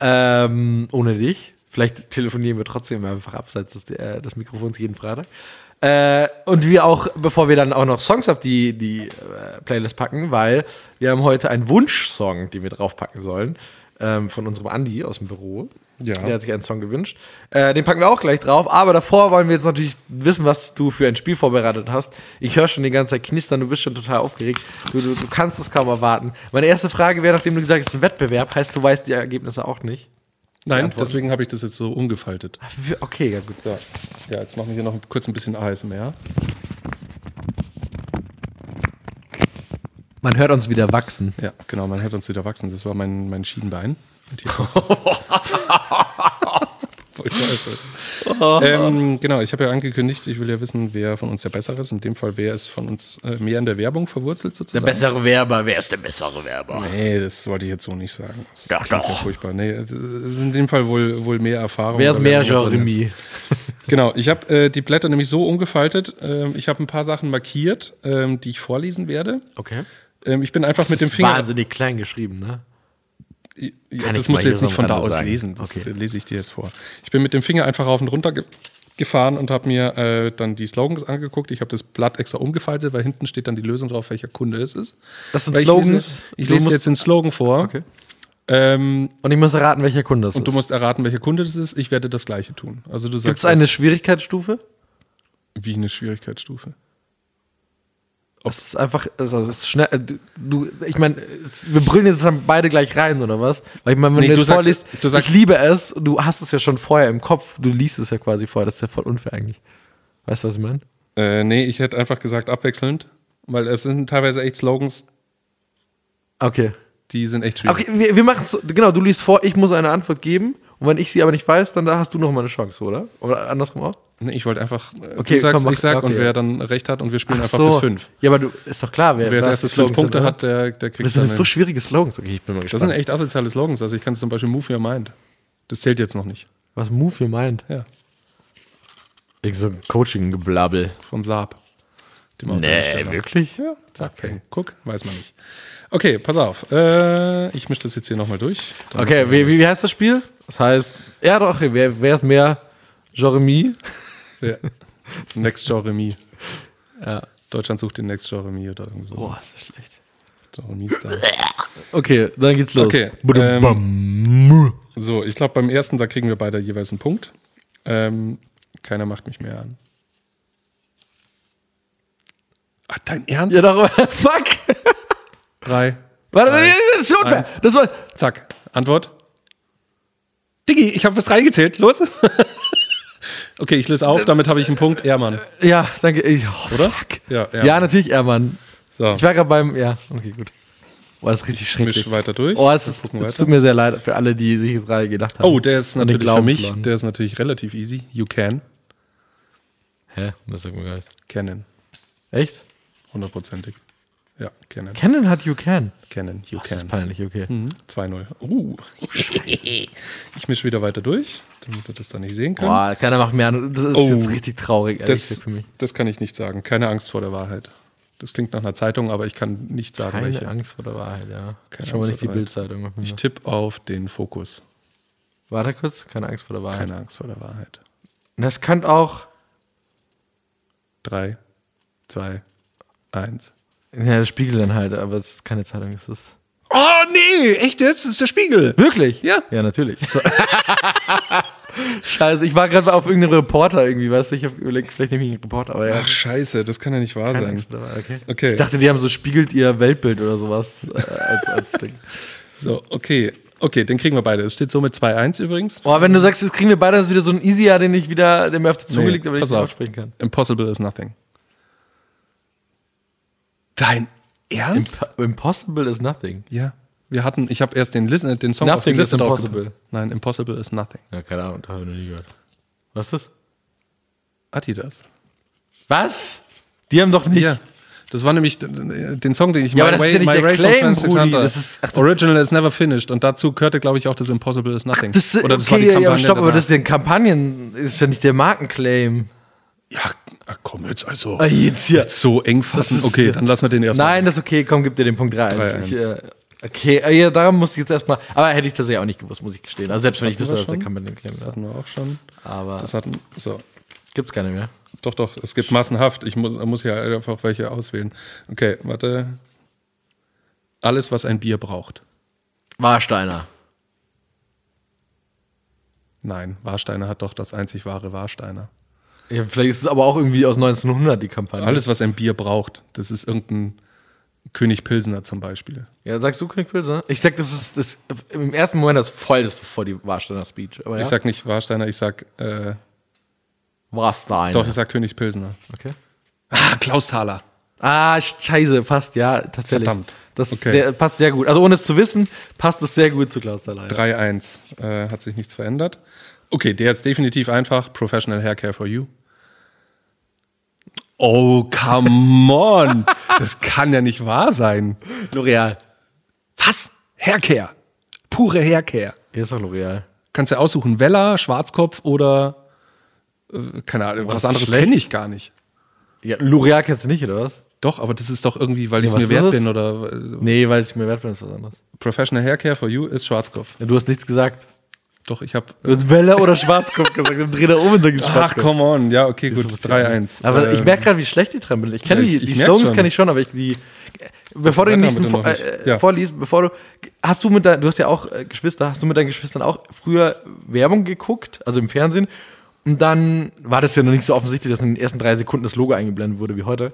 ähm, ohne dich. Vielleicht telefonieren wir trotzdem einfach abseits des, äh, des Mikrofons jeden Freitag. Äh, und wir auch, bevor wir dann auch noch Songs auf die, die äh, Playlist packen, weil wir haben heute einen Wunschsong, den wir draufpacken sollen ähm, von unserem Andi aus dem Büro. Ja. Der hat sich einen Song gewünscht. Äh, den packen wir auch gleich drauf, aber davor wollen wir jetzt natürlich wissen, was du für ein Spiel vorbereitet hast. Ich höre schon die ganze Zeit knistern, du bist schon total aufgeregt. Du, du, du kannst es kaum erwarten. Meine erste Frage wäre, nachdem du gesagt hast, es ist ein Wettbewerb, heißt, du weißt die Ergebnisse auch nicht. Nein, deswegen habe ich das jetzt so umgefaltet. Okay, ja gut. Ja, ja jetzt machen wir hier noch kurz ein bisschen ASMR. Man hört uns wieder wachsen. Ja, genau, man hört uns wieder wachsen. Das war mein, mein Schienbein. Voll *laughs* scheiße. ähm, genau, ich habe ja angekündigt, ich will ja wissen, wer von uns der Bessere ist. In dem Fall, wer ist von uns äh, mehr in der Werbung verwurzelt sozusagen. bessere Werber, wer ist der bessere Werber? Nee, das wollte ich jetzt so nicht sagen. Das Doch, klingt ja doch. furchtbar. Nee, das ist in dem Fall wohl, wohl mehr Erfahrung. Wer ist mehr. Jeremy? Genau, ich habe äh, die Blätter nämlich so umgefaltet. Ähm, ich habe ein paar Sachen markiert, ähm, die ich vorlesen werde. Okay. Ähm, ich bin einfach mit dem ist Finger. wahnsinnig klein geschrieben, ne? Ja, das ich musst du jetzt nicht von da aus sagen. lesen. Das Okay. äh, lese ich dir jetzt vor. Ich bin mit dem Finger einfach rauf und runter ge gefahren und habe mir äh, dann die Slogans angeguckt. Ich habe das Blatt extra umgefaltet, weil hinten steht dann die Lösung drauf, welcher Kunde es ist. Das sind Weil ich Slogans. lese, ich lese jetzt den Slogan vor. Okay. Ähm, Und ich muss erraten, welcher Kunde das und du ist. musst erraten, welcher Kunde das ist. Ich werde das Gleiche tun. Also du Gibt es eine Schwierigkeitsstufe? wie eine Schwierigkeitsstufe. Es ist einfach, also es ist schnell. Du, ich meine, wir brüllen jetzt dann beide gleich rein, oder was? Weil ich meine, wenn Nee, du jetzt sagst- vorliest, du sagst- ich liebe es, du hast es ja schon vorher im Kopf, du liest es ja quasi vorher, das ist ja voll unfair eigentlich. Weißt du, was ich meine? Äh, nee, ich hätte einfach gesagt abwechselnd, weil es sind teilweise echt Slogans, Okay. die sind echt schwierig. Okay, wir, wir machen es genau, du liest vor, ich muss eine Antwort geben und wenn ich sie aber nicht weiß, dann da hast du noch mal eine Chance, oder? Oder andersrum auch? Nee, ich wollte einfach, äh, Okay, du sagst, komm, mach- ich sag und okay. wer dann recht hat und wir spielen Ach einfach so. bis fünf. Ja, aber du, ist doch klar, wer, Wer als erstes fünf Punkte sind, hat, der, der kriegt Das sind so schwierige Slogans. Okay, ich bin mal Das gespannt. sind echt asoziale Slogans. Also ich kann zum Beispiel Move Your Mind. Das zählt jetzt noch nicht. was Move ihr meint. Ja, Ich so Coaching-Geblabbel. von Saab. Autohersteller. wirklich? Ja, Saab. Okay. Guck, weiß man nicht. Okay, pass auf. Äh, ich mische das jetzt hier nochmal durch. Dann- Okay, wie, wie, heißt das Spiel? Das heißt, ja doch, okay, wer, wer ist mehr Jeremy? *laughs* Ja. Next Jeremy. Ja. Deutschland sucht den Next Jeremy oder irgend Boah, sowas. ist das schlecht. Jeremy Star. Okay, dann geht's los. Okay, Badum-bam. So, ich glaube, beim ersten, da kriegen wir beide jeweils einen Punkt. Ähm, keiner macht mich mehr an. Ach, dein Ernst? Ja, darüber. *laughs* Fuck! Drei. Warte, Drei, das ist unfair. eins. Das war. Zack. Antwort? Diggi, ich habe bis drei gezählt. Los. *laughs* okay, ich löse auf. Damit habe ich einen Punkt. Ehrmann. Ja, danke. Oh, Oder? Fuck. Ja, Ja, ja. natürlich, Ermann. So, Ich war gerade beim. Ja, okay, gut. Boah, das ist richtig ich schrecklich. weiter durch. Oh, es, ist, es tut mir sehr leid für alle, die sich jetzt gerade gedacht haben. Oh, der ist natürlich für mich, der ist natürlich relativ easy. You can. Hä? Das sagt mir gar nicht. Canon. Echt? Hundertprozentig. Ja, Canon. Canon hat You Can. Canon. You Das ist can. peinlich, okay. Mhm. 2-0. Uh. *laughs* Ich mische wieder weiter durch, damit ihr das da nicht sehen könnt. Boah, keiner macht mehr. Das ist Oh. jetzt richtig traurig, ehrlich das, für mich. das kann ich nicht sagen. Keine Angst vor der Wahrheit. Das klingt nach einer Zeitung, aber ich kann nicht sagen, Keine welche. Angst vor der Wahrheit, ja. Keine Schon mal nicht die Bildzeitung. Ich tippe auf den Fokus. Warte kurz, keine Angst vor der Wahrheit. Keine Angst vor der Wahrheit. Das könnte auch. Drei, zwei, eins. Ja, das Spiegel dann halt, aber es ist keine Zeitung, es ist. Oh nee, echt jetzt? Das ist der Spiegel. Wirklich? Ja. Ja, natürlich. *laughs* Scheiße, ich war gerade auf irgendeinem Reporter irgendwie, weißt du? Ich habe überlegt, vielleicht nehme ich einen Reporter, aber ja. Ach scheiße, das kann ja nicht wahr keine sein. Angst der okay. Okay. Ich dachte, die haben so spiegelt ihr Weltbild oder sowas äh, als, als Ding. So, okay. Okay, den kriegen wir beide. Es steht somit 2-1 übrigens. Boah, wenn du sagst, jetzt kriegen wir beide, das ist wieder so ein Easier, den ich wieder, der mir auf die Zunge Nee, liegt, aber den ich nicht aussprechen kann. Impossible is nothing. Dein Ernst? Imp impossible is nothing. ja. Wir hatten, ich habe erst den, Listen, äh, den Song auf die Nothing Liste is impossible. Nein, Impossible is nothing. Ja, keine Ahnung, da habe ich noch nie gehört. Was ist das? Adidas. Was? Die haben doch nicht. Ja. Das war nämlich den Song, den ich Ja, aber das ist ja nicht der Claim, Brudi. Das ist- ach, das- Original is never finished. Und dazu gehörte, glaube ich, auch das Impossible is nothing. Das, ist- Oder das okay, war die ja, Kampagne aber stopp, aber das ist den Kampagnen, ist ja nicht der Markenclaim. Ja, ach komm jetzt also. Ah, jetzt hier. Jetzt so eng fassen. ist- Okay, dann lassen wir den erstmal. Nein, das ist okay, komm, gib dir den Punkt 3-1. 3-1. Ich, äh, Okay, äh, ja, daran muss ich jetzt erstmal. Aber hätte ich das ja auch nicht gewusst, muss ich gestehen. Also selbst wenn ich wüsste, dass der schon. Kampagnenclaim Das war. hatten wir auch schon. Aber Das hatten, so. gibt's keine mehr. Doch, doch, es gibt massenhaft. Ich muss, muss ja einfach welche auswählen. Okay, warte. Alles, was ein Bier braucht. Warsteiner. Nein, Warsteiner hat doch das einzig wahre Warsteiner. Ja, vielleicht ist es aber auch irgendwie aus 1900 die Kampagne. Alles, was ein Bier braucht, das ist irgendein König Pilsener zum Beispiel. Ja, sagst du König Pilser? Ich sag, das ist das, im ersten Moment das voll das vor die Warsteiner Speech. Ja, Ich sag nicht Warsteiner, ich sag, äh, Warsteiner. doch, ich sag König Pilsener. Okay. Ah, Klaus Thaler. Ah, scheiße, passt, ja, tatsächlich. Verdammt. Das Okay. sehr, passt sehr gut. Also ohne es zu wissen, passt es sehr gut zu Klaus Thaler. 3-1. Äh, hat sich nichts verändert. Okay, der ist definitiv einfach. Professional Hair Care for You. Oh, come on. Das kann ja nicht wahr sein. L'Oreal. Was? Haircare. Pure Haircare. Hier ist doch L'Oreal. Kannst du aussuchen, Vella, Schwarzkopf oder äh, keine Ahnung, was, Was anderes kenne ich gar nicht. Ja, L'Oreal kennst du nicht, oder was? Doch, aber das ist doch irgendwie, weil ich es mir wert das? bin oder äh, Nee, weil ich mir wert bin, ist was anderes. Professional Haircare for You ist Schwarzkopf. Ja, du hast nichts gesagt. Doch, ich habe Du hast Welle oder Schwarzkopf gesagt. Dann dreh da um und sag ich Ach, Schwarzkopf. come on. Ja, okay, Siehst gut. was die anderen- 3-1. Aber ich Ähm, merke gerade, wie schlecht die bin. Ich kenne Ja, die, ich- die ich Slogans kenne ich schon, aber ich die. Bevor du den nächsten vor, äh, Ja. vorliest, bevor du. Hast du mit deinen, du hast ja auch äh, Geschwister, hast du mit deinen Geschwistern auch früher Werbung geguckt, also im Fernsehen? Und dann war das ja noch nicht so offensichtlich, dass in den ersten drei Sekunden das Logo eingeblendet wurde wie heute.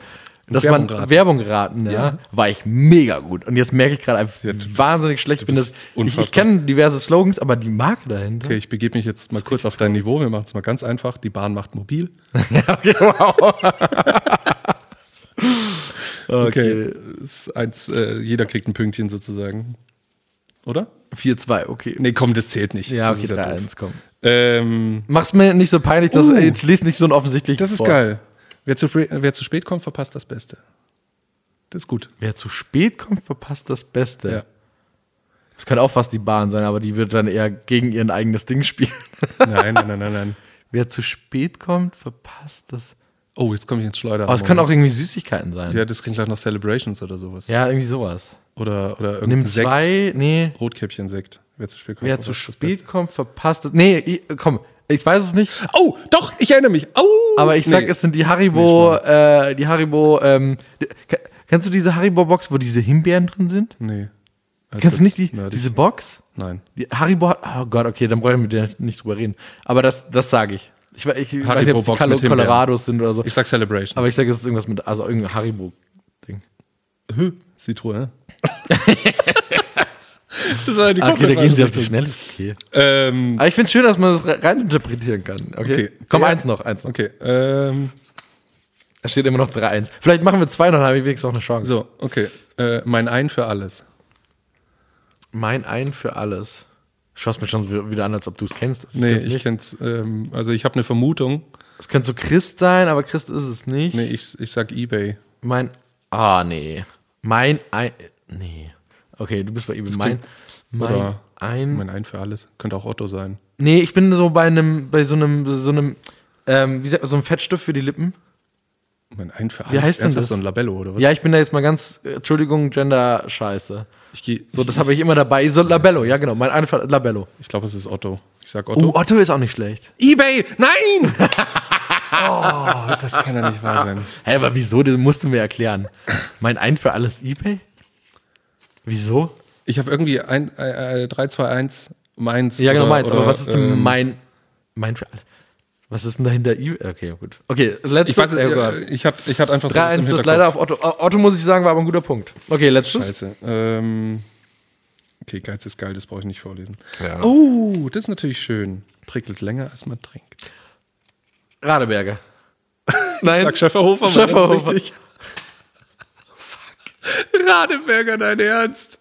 Dass Werbung man raten. Werbung raten, ja, Ja. war ich mega gut. Und jetzt merke ich gerade einfach Ja, wahnsinnig schlecht. du bin das, ich ich kenne diverse Slogans, aber die Marke dahinter. Okay, ich begebe mich jetzt mal kurz auf dein Niveau. Wir machen es mal ganz einfach. Die Bahn macht mobil. *laughs* okay, wow. *laughs* Okay. Ist eins, äh, jeder kriegt ein Pünktchen sozusagen. Oder? 4-2, okay. Nee, komm, das zählt nicht. Ja, das okay, ist ja 3-1, doof. komm. Ähm, Mach's mir nicht so peinlich, dass Uh. jetzt liest nicht so ein offensichtlich. das ist geil. Wer zu, wer zu spät kommt, verpasst das Beste. Das ist gut. Wer zu spät kommt, verpasst das Beste. Ja. Das könnte auch fast die Bahn sein, aber die wird dann eher gegen ihr eigenes Ding spielen. *laughs* Nein, nein, nein, nein, nein. Wer zu spät kommt, verpasst das. Oh, jetzt komme ich ins Schleudern. Aber es können auch irgendwie Süßigkeiten sein. Ja, das klingt gleich nach Celebrations oder sowas. Ja, irgendwie sowas. Oder, oder irgendein Nimm Sekt. zwei, nee. Rotkäppchen-Sekt. Wer zu spät kommt, Wer zu verpasst das spät kommt, verpasst das. Nee, komm, ich weiß es nicht. Oh, doch, ich erinnere mich. Oh, Aber ich sag, Nee. es sind die Haribo, äh, die Haribo, ähm, kennst du diese Haribo-Box, wo diese Himbeeren drin sind? Nee. Also Kennst du nicht die, nerdig. diese Box? Nein. Die Haribo hat, oh Gott, okay, dann brauchen wir mit dir nicht drüber reden. Aber das, das sage ich. Ich, we- ich weiß nicht, ob es Himbeeren. Colorados sind oder so. Ich sag Celebration. Aber ich sage, es ist irgendwas mit, also irgendein Haribo-Ding. Citroën. *laughs* das war die Ah, Okay, da gehen sie auf die Schnelle. Okay. Ähm, Aber ich finde schön, dass man das re- reininterpretieren kann. Okay. Okay. Komm, Ja. eins noch, eins noch. okay. Ähm, Da steht immer noch 3-1. Vielleicht machen wir zwei noch, dann habe ich wenigstens noch eine Chance. so, okay. Äh, mein Ein für alles. Mein Ein für alles. Schaust mir schon wieder an, als ob du es kennst. Das Nee, kenn's ich kenn's. Ähm, also ich habe eine Vermutung. Es könnte so Christ sein, aber Christ ist es nicht. Nee, ich, ich sag Ebay. Mein. Ah, nee. Mein Ein. Nee. Okay, du bist bei ihm. Mein. Mein Ein. Mein Ein für alles. Könnte auch Otto sein. Nee, ich bin so bei einem, bei so einem, so einem, ähm, wie sagt man, so einem Fettstift für die Lippen. Mein Ein für alles. heißt denn das? So ein Labello oder was? Ja, ich bin da jetzt mal ganz, äh, Entschuldigung, Gender-Scheiße. Ich gehe. So, das habe ich immer dabei. So, Labello, ja genau, mein einfach Labello. Ich glaube, es ist Otto. Ich sag Otto. Oh, Otto ist auch nicht schlecht. Ebay! Nein! *laughs* oh, das kann ja nicht wahr sein. Hä, aber wieso? Das musst du mir erklären. Mein Ein für alles Ebay? Wieso? Ich habe irgendwie ein, äh, 3, 2, 1, meins. Ja, genau, oder- meins. aber was ist denn ähm, mein, mein für alles? Was ist denn dahinter? Okay, gut. Okay, letztes. Ich weiß, äh, äh, ich hatte ich hatte einfach so 3-1, das im das ist leider auf Otto. O- Otto, muss ich sagen, war aber ein guter Punkt. Okay, letztes. Scheiße. Ähm, okay, Geiz ist geil, das brauche ich nicht vorlesen. Ja. Oh, das ist natürlich schön. Prickelt länger, als man trinkt. Radeberger. *laughs* Ich Nein, sag Schäferhofer, Schäferhofer. richtig. Radeberger, dein Ernst.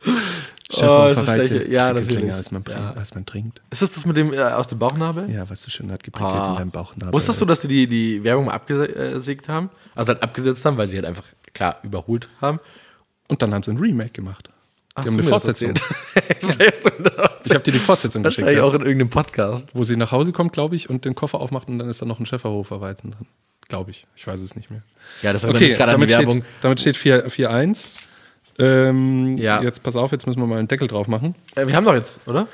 Oh, ist das schlecht. Ja, natürlich. länger, als man, Ja. als man trinkt. ist das das mit dem äh, aus dem Bauchnabel? Ja, was du schön hat geprickelt Ah. in deinem Bauchnabel. Wusstest du, dass sie die, die Werbung mal abgesägt haben? Also halt abgesetzt haben, weil sie halt einfach, klar, überholt haben. Und dann haben sie ein Remake gemacht. Ach, Die haben hast eine das Fortsetzung. das? *laughs* Ich habe dir die Fortsetzung geschickt. Wahrscheinlich Ja. auch in irgendeinem Podcast. Wo sie nach Hause kommt, glaube ich, und den Koffer aufmacht und dann ist da noch ein Schäferhofer Weizen drin. Glaube ich. Ich weiß es nicht mehr. Ja, das erinnert Okay, gerade an die damit Werbung. steht, damit steht 4 4-1. Ähm, Ja. Jetzt pass auf, jetzt müssen wir mal einen Deckel drauf machen. Äh, wir haben doch jetzt, oder?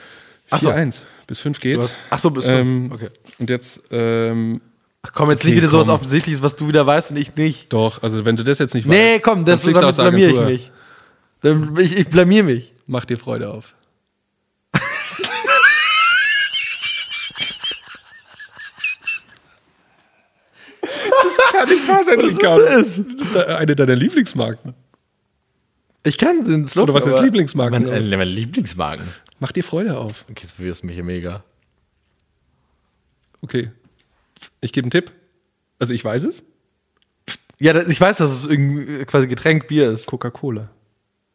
Ach so. 4-1. Bis 5 geht's. Was? Ach so, bis Ähm, fünf. Okay. Und jetzt, ähm, Ach komm, jetzt Okay, liegt wieder sowas. Offensichtliches, was du wieder weißt und ich nicht. doch, also wenn du das jetzt nicht Nee, weißt, komm, das, damit blamier ich mich. Dann, ich, ich blamier mich. Mach dir Freude auf. *laughs* das kann nicht wahr sein, Was ist das? Das ist eine deiner Lieblingsmarken. Ich kann den Slogan. Oder was ist Lieblingsmarken? Mein, äh, mein Lieblingsmarken. Mach dir Freude auf. Okay, jetzt verwirrst du mich hier mega. Okay. Ich gebe einen Tipp. Also ich weiß es. Ja, ich weiß, dass es irgendwie quasi Getränk Bier ist. Coca-Cola.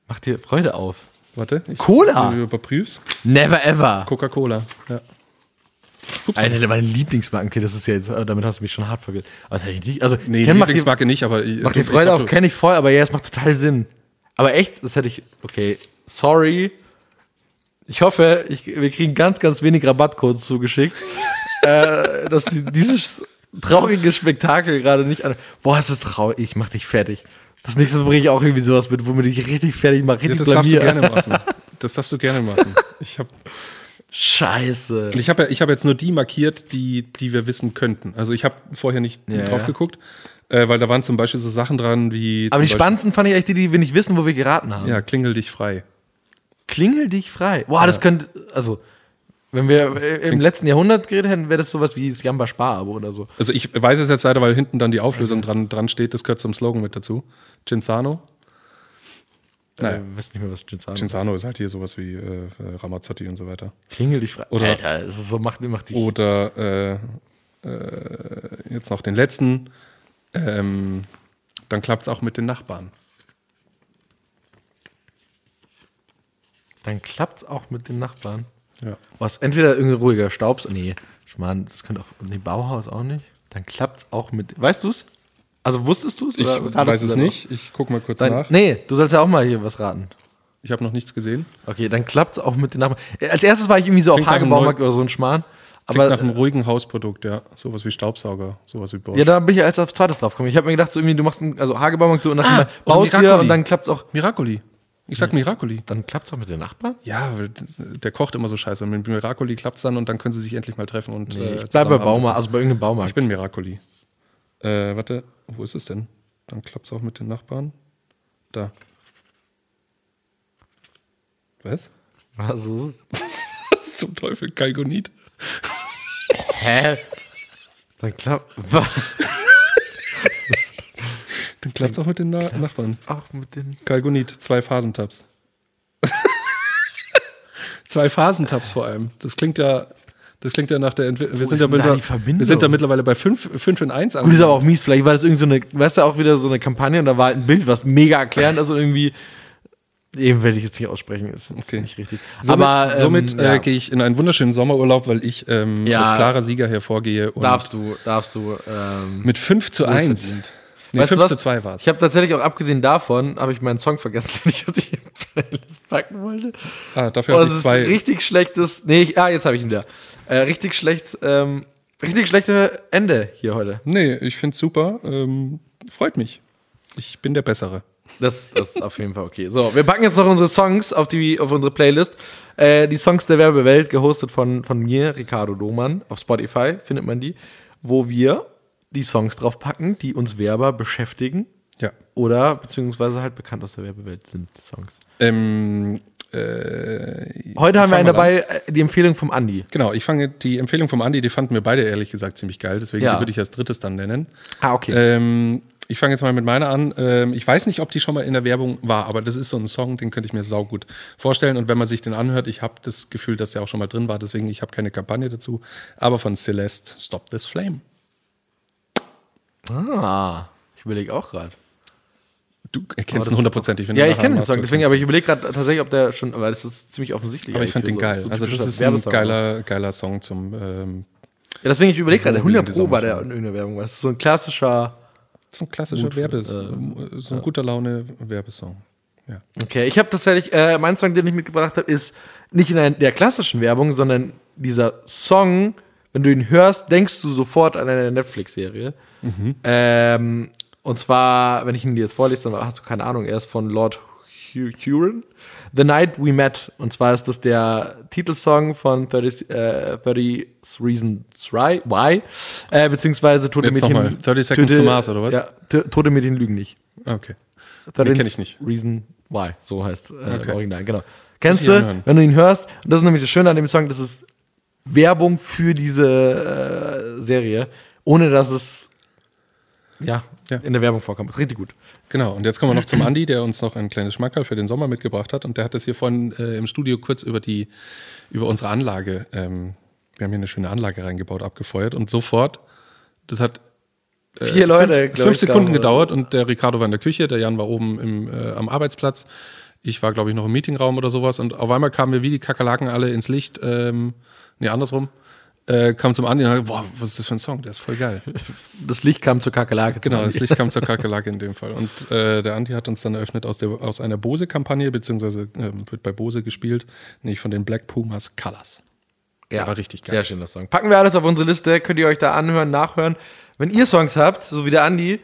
Mach dir Freude auf. Warte. Ich Cola? Du überprüf's. Never ever. Coca-Cola. Ja. Ups. Eine meiner Lieblingsmarken. Okay, das ist ja jetzt, äh, damit hast du mich schon hart verwirrt. Ich nicht. Also, Nee, ich die kenn Lieblingsmarke nicht, aber ich, mach dir ich Freude auf, kenne ich voll, aber ja, es macht total Sinn. Aber echt, das hätte ich. Okay, sorry. Ich hoffe, ich, wir kriegen ganz, ganz wenig Rabattcodes zugeschickt, *laughs* äh, dass dieses traurige Spektakel gerade nicht an. Boah, es ist traurig. Ich mach dich fertig. Das nächste Mal bringe ich auch irgendwie sowas mit, womit ich richtig fertig mache, Ja, richtig das darfst du blamier. gerne machen. Das darfst du gerne machen. Ich habe Scheiße. ich hab, ja- ich hab jetzt nur die markiert, die, die wir wissen könnten. Also ich habe vorher nicht Ja, drauf ja. geguckt, äh, weil da waren zum Beispiel so Sachen dran wie. Aber die spannendsten fand ich echt die, die wir nicht wissen, wo wir geraten haben. Beispiel- Ja, klingel dich frei. Klingel dich frei. Boah, das könnte, also, wenn wir äh, im letzten Jahrhundert geredet hätten, wäre das sowas wie das Jamba Spar-Abo oder so. Also ich weiß es jetzt leider, weil hinten dann die Auflösung dran, dran steht. Das gehört zum Slogan mit dazu. Cinzano. Naja. Äh, wisst nicht mehr, was Ginsano ist. Cinzano ist halt hier sowas wie äh, äh, Ramazzotti und so weiter. Klingel dich frei. Oder- Alter, ist so, macht, macht dich. Oder äh, äh, jetzt noch den letzten. Ähm, dann klappt es auch mit den Nachbarn. Dann klappt's auch mit den Nachbarn. Ja. Was, entweder irgendein ruhiger Staubs. Nee, ich meine, das könnte auch. Nee, Bauhaus auch nicht. Dann klappt's auch mit. Weißt du's? Also wusstest du's? Ich oder ratest weiß du es nicht. Ich gucke mal kurz Dann, nach. nee, du sollst ja auch mal hier was raten. Ich habe noch nichts gesehen. Okay, dann klappt's auch mit den Nachbarn. Als erstes war ich irgendwie so auf Klingt einem Hagebaumarkt oder so ein Schmarrn. Aber nach einem ruhigen Hausprodukt, ja. Sowas wie Staubsauger, sowas wie Bosch. Ja, da bin ich erst auf zweites drauf gekommen. Ich habe mir gedacht, so irgendwie, du machst einen, also Hagebaumarkt so nach Ah, dem baust und dir und dann klappt's auch. Miracoli. Ich sag Miracoli. Dann klappt's auch mit den Nachbarn? Ja, der kocht immer so scheiße. Und mit Miracoli klappt es dann und dann können sie sich endlich mal treffen und. Nee, äh, ich bleib zusammen bei. Baumarkt, also bei irgendeinem Baumarkt. Ich bin Miracoli. Äh, warte, wo ist es denn? Dann klappt es auch mit den Nachbarn. Da. Was? Was ist es? *laughs* Was zum Teufel? Kalgonit? Hä? Dann klappt. Was? Dann klappt es auch mit den Na Nachbarn. Auch mit den. Kalgonit, zwei Phasentabs. *laughs* zwei Phasentabs vor allem. Das klingt ja. Das klingt ja nach der Entwicklung. Wir, sind ja wir sind da mittlerweile bei 5 fünf in 1 Gut, ist aber auch mies. Vielleicht war das irgendwie so eine, weißt du, auch wieder so eine Kampagne und da war halt ein Bild, was mega erklärend *laughs* ist und irgendwie. Eben werde ich jetzt nicht aussprechen, ist, ist Okay. nicht richtig. Somit, aber ähm, somit ja, äh, gehe ich in einen wunderschönen Sommerurlaub, weil ich ähm, Ja. als klarer Sieger hervorgehe. Und darfst du, darfst du. Ähm, Mit 5 zu 1. Wohlverdient. Nee, Weißt du 5 was? zu 2 war es. ich habe tatsächlich auch abgesehen davon, habe ich meinen Song vergessen, *laughs* den ich auf die Playlist packen wollte. Ah, dafür Oh, habe es ich ist zwei. richtig schlechtes. Nee, ich, ah, jetzt habe ich ihn wieder. Äh, richtig schlecht, ähm, richtig schlechte Ende hier heute. Nee, ich finde es super. Ähm, freut mich. Ich bin der Bessere. Das, das ist auf jeden Fall okay. So, wir packen jetzt noch unsere Songs auf, die, auf unsere Playlist. Äh, die Songs der Werbewelt, gehostet von, von mir, Ricardo Domann. Auf Spotify findet man die, wo wir die Songs drauf packen, die uns Werber beschäftigen Ja. oder beziehungsweise halt bekannt aus der Werbewelt sind Songs. Ähm, äh, Heute haben wir einen mal an. dabei, äh, die Empfehlung vom Andi. Genau, ich fange die Empfehlung vom Andi, die fanden wir beide ehrlich gesagt ziemlich geil, deswegen Ja. würde ich als drittes dann nennen. Ah, okay. Ähm, ich fange jetzt mal mit meiner an. Ähm, ich weiß nicht, ob die schon mal in der Werbung war, aber das ist so ein Song, den könnte ich mir saugut vorstellen. Und wenn man sich den anhört, ich habe das Gefühl, dass der auch schon mal drin war, deswegen ich habe keine Kampagne dazu. Aber von Celeste, Stop This Flame. ah, ich überlege auch gerade. Du das ihn hundertprozentig. Ja, ich kenne den Song, so deswegen, kennst. aber ich überlege gerade tatsächlich, ob der schon, weil das ist ziemlich offensichtlich. Aber ich fand den für geil. so- so also das ist ein Werbesong. geiler, geiler Song zum ähm, Ja, deswegen, ich überlege gerade, Wo wir 100 in die Pro war der in irgendeiner Werbung. Das ist so ein klassischer. So ein klassischer Mut Werbes, äh, so ein guter Laune Werbesong. Ja. Okay, ich habe tatsächlich, äh, mein Song, den ich mitgebracht habe, ist nicht in der, der klassischen Werbung, sondern dieser Song, wenn du ihn hörst, denkst du sofort an eine Netflix-Serie. Ähm, und zwar, wenn ich ihn dir jetzt vorlese, dann hast du keine Ahnung, er ist von Lord Hu- Huron. The Night We Met. Und zwar ist das der Titelsong von 30, äh, 30 Reasons Why, äh, beziehungsweise Tote Jetzt Mädchen. nochmal, 30 Seconds to Mars, oder was? Ja, Tote Mädchen lügen nicht. Okay. 13 kenn ich nicht. Reason Why, so heißt äh, Okay. Original, genau. Kennst du, wenn du ihn hörst, und das ist nämlich das Schöne an dem Song, das ist Werbung für diese äh, Serie, ohne dass es ja, Ja. in der Werbung vorkommt. Ist richtig gut. Genau, und jetzt kommen wir noch zum Andi, der uns noch ein kleines Schmackerl für den Sommer mitgebracht hat. Und der hat das hier vorhin äh, im Studio kurz über die, über unsere Anlage, ähm, wir haben hier eine schöne Anlage reingebaut, abgefeuert. Und sofort, das hat Vier Leute, fünf, fünf Sekunden kamen. gedauert und der Ricardo war in der Küche, der Jan war oben im, äh, am Arbeitsplatz. Ich war, glaube ich, noch im Meetingraum oder sowas. Und auf einmal kamen wir wie die Kakerlaken alle ins Licht. Ähm, nee, andersrum. Äh, kam zum Andi und hat, boah, was ist das für ein Song? Der ist voll geil. *laughs* Das Licht kam zur Kakerlake. Genau, Andi. das Licht kam zur *laughs* Kakerlake in dem Fall. Und äh, der Andi hat uns dann eröffnet aus, der, aus einer Bose-Kampagne, beziehungsweise ähm, wird bei Bose gespielt, nicht von den Black Pumas Colors. Ja, Der war richtig geil. Sehr schöner Song. Packen wir alles auf unsere Liste, könnt ihr euch da anhören, nachhören. Wenn ihr Songs habt, so wie der Andi,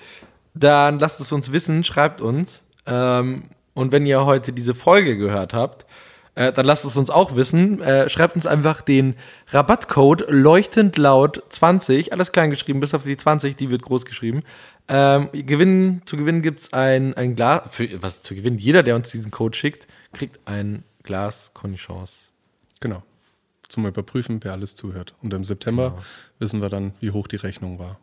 dann lasst es uns wissen, schreibt uns. Ähm, und wenn ihr heute diese Folge gehört habt, äh, dann lasst es uns auch wissen. Äh, schreibt uns einfach den Rabattcode leuchtend laut 20, alles klein geschrieben, bis auf die 20, die wird groß geschrieben. Ähm, gewinnen, zu gewinnen gibt es ein, ein Glas, für, was zu gewinnen, jeder, der uns diesen Code schickt, kriegt ein Glas Cornichons. Genau. Zum Überprüfen, wer alles zuhört. Und im September Genau. wissen wir dann, wie hoch die Rechnung war.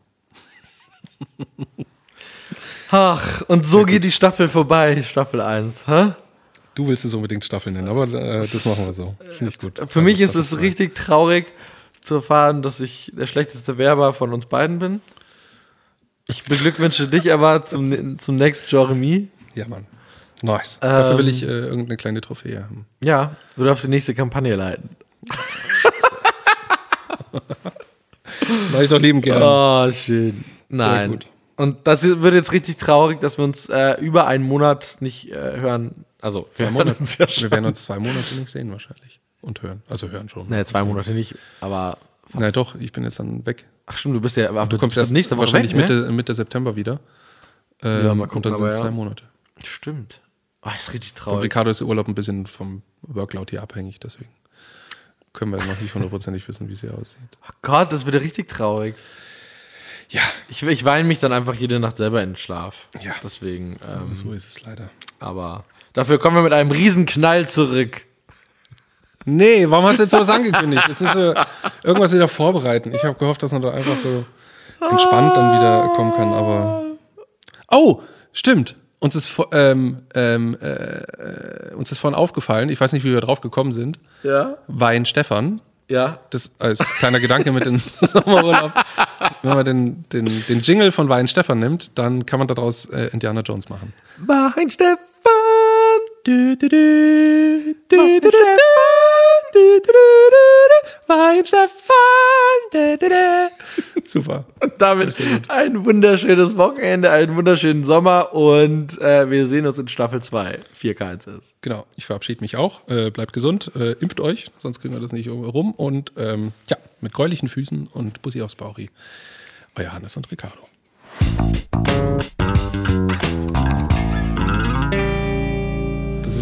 Ach, und so geht die Staffel vorbei, Staffel 1. Hä? Du willst es unbedingt Staffel nennen, aber äh, das machen wir so. Finde ich gut. Für mich ist Staffel es richtig traurig zu erfahren, dass ich der schlechteste Werber von uns beiden bin. Ich beglückwünsche dich aber zum, zum Next Jeremy. Ja, Mann. Nice. Dafür will Ähm, ich äh, irgendeine kleine Trophäe haben. Ja, du darfst die nächste Kampagne leiten. *laughs* Mach ich doch lieben gerne. Oh, schön. Nein. gut. Und das wird jetzt richtig traurig, dass wir uns äh, über einen Monat nicht äh, hören. Also, wir Zwei hören Monate. ja Wir werden uns zwei Monate nicht sehen wahrscheinlich. Und hören. Also hören schon. Nee, zwei Monate nicht, aber. Na doch, ich bin jetzt dann weg. Ach stimmt, du bist ja, aber Du kommst erst nächste Woche wahrscheinlich weg, ne? Mitte, Mitte September wieder. Ähm, Ja, mal gucken, und dann sind es ja. zwei Monate. Stimmt. Oh, ist richtig Und traurig. Ricardo ist der Urlaub ein bisschen vom Workload hier abhängig, deswegen können wir noch nicht hundertprozentig wissen, wie es hier aussieht. Oh Gott, das wird ja richtig traurig. Ja, Ich, ich weine mich dann einfach jede Nacht selber in den Schlaf. Ja. Deswegen. Ähm, so ist es leider. aber dafür kommen wir mit einem Riesenknall zurück. Nee, warum hast du jetzt sowas angekündigt? Jetzt müssen wir irgendwas wieder vorbereiten. Ich habe gehofft, dass man da einfach so entspannt dann wieder kommen kann, aber. Oh, stimmt. Uns ist, ähm, ähm, äh, äh, uns ist vorhin aufgefallen, ich weiß nicht, wie wir drauf gekommen sind. Ja. Wein Stefan, Ja. das als kleiner Gedanke mit ins *laughs* Sommerurlaub. Wenn man den, den, den Jingle von Wein Stefan nimmt, dann kann man daraus äh, Indiana Jones machen. Wein Stefan. Du, *laughs* Super. Und damit ein wunderschönes Wochenende, einen wunderschönen Sommer und äh, wir sehen uns in Staffel 2, 4K1S. Genau, ich verabschiede mich auch. Äh, bleibt gesund, äh, impft euch, sonst kriegen wir das nicht rum. Und ähm, ja, mit gräulichen Füßen und Bussi aufs Bauri. Euer Hannes und Ricardo.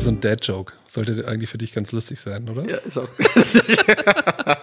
So ein Dad-Joke. Sollte eigentlich für dich ganz lustig sein, oder? Ja, ist auch. *laughs*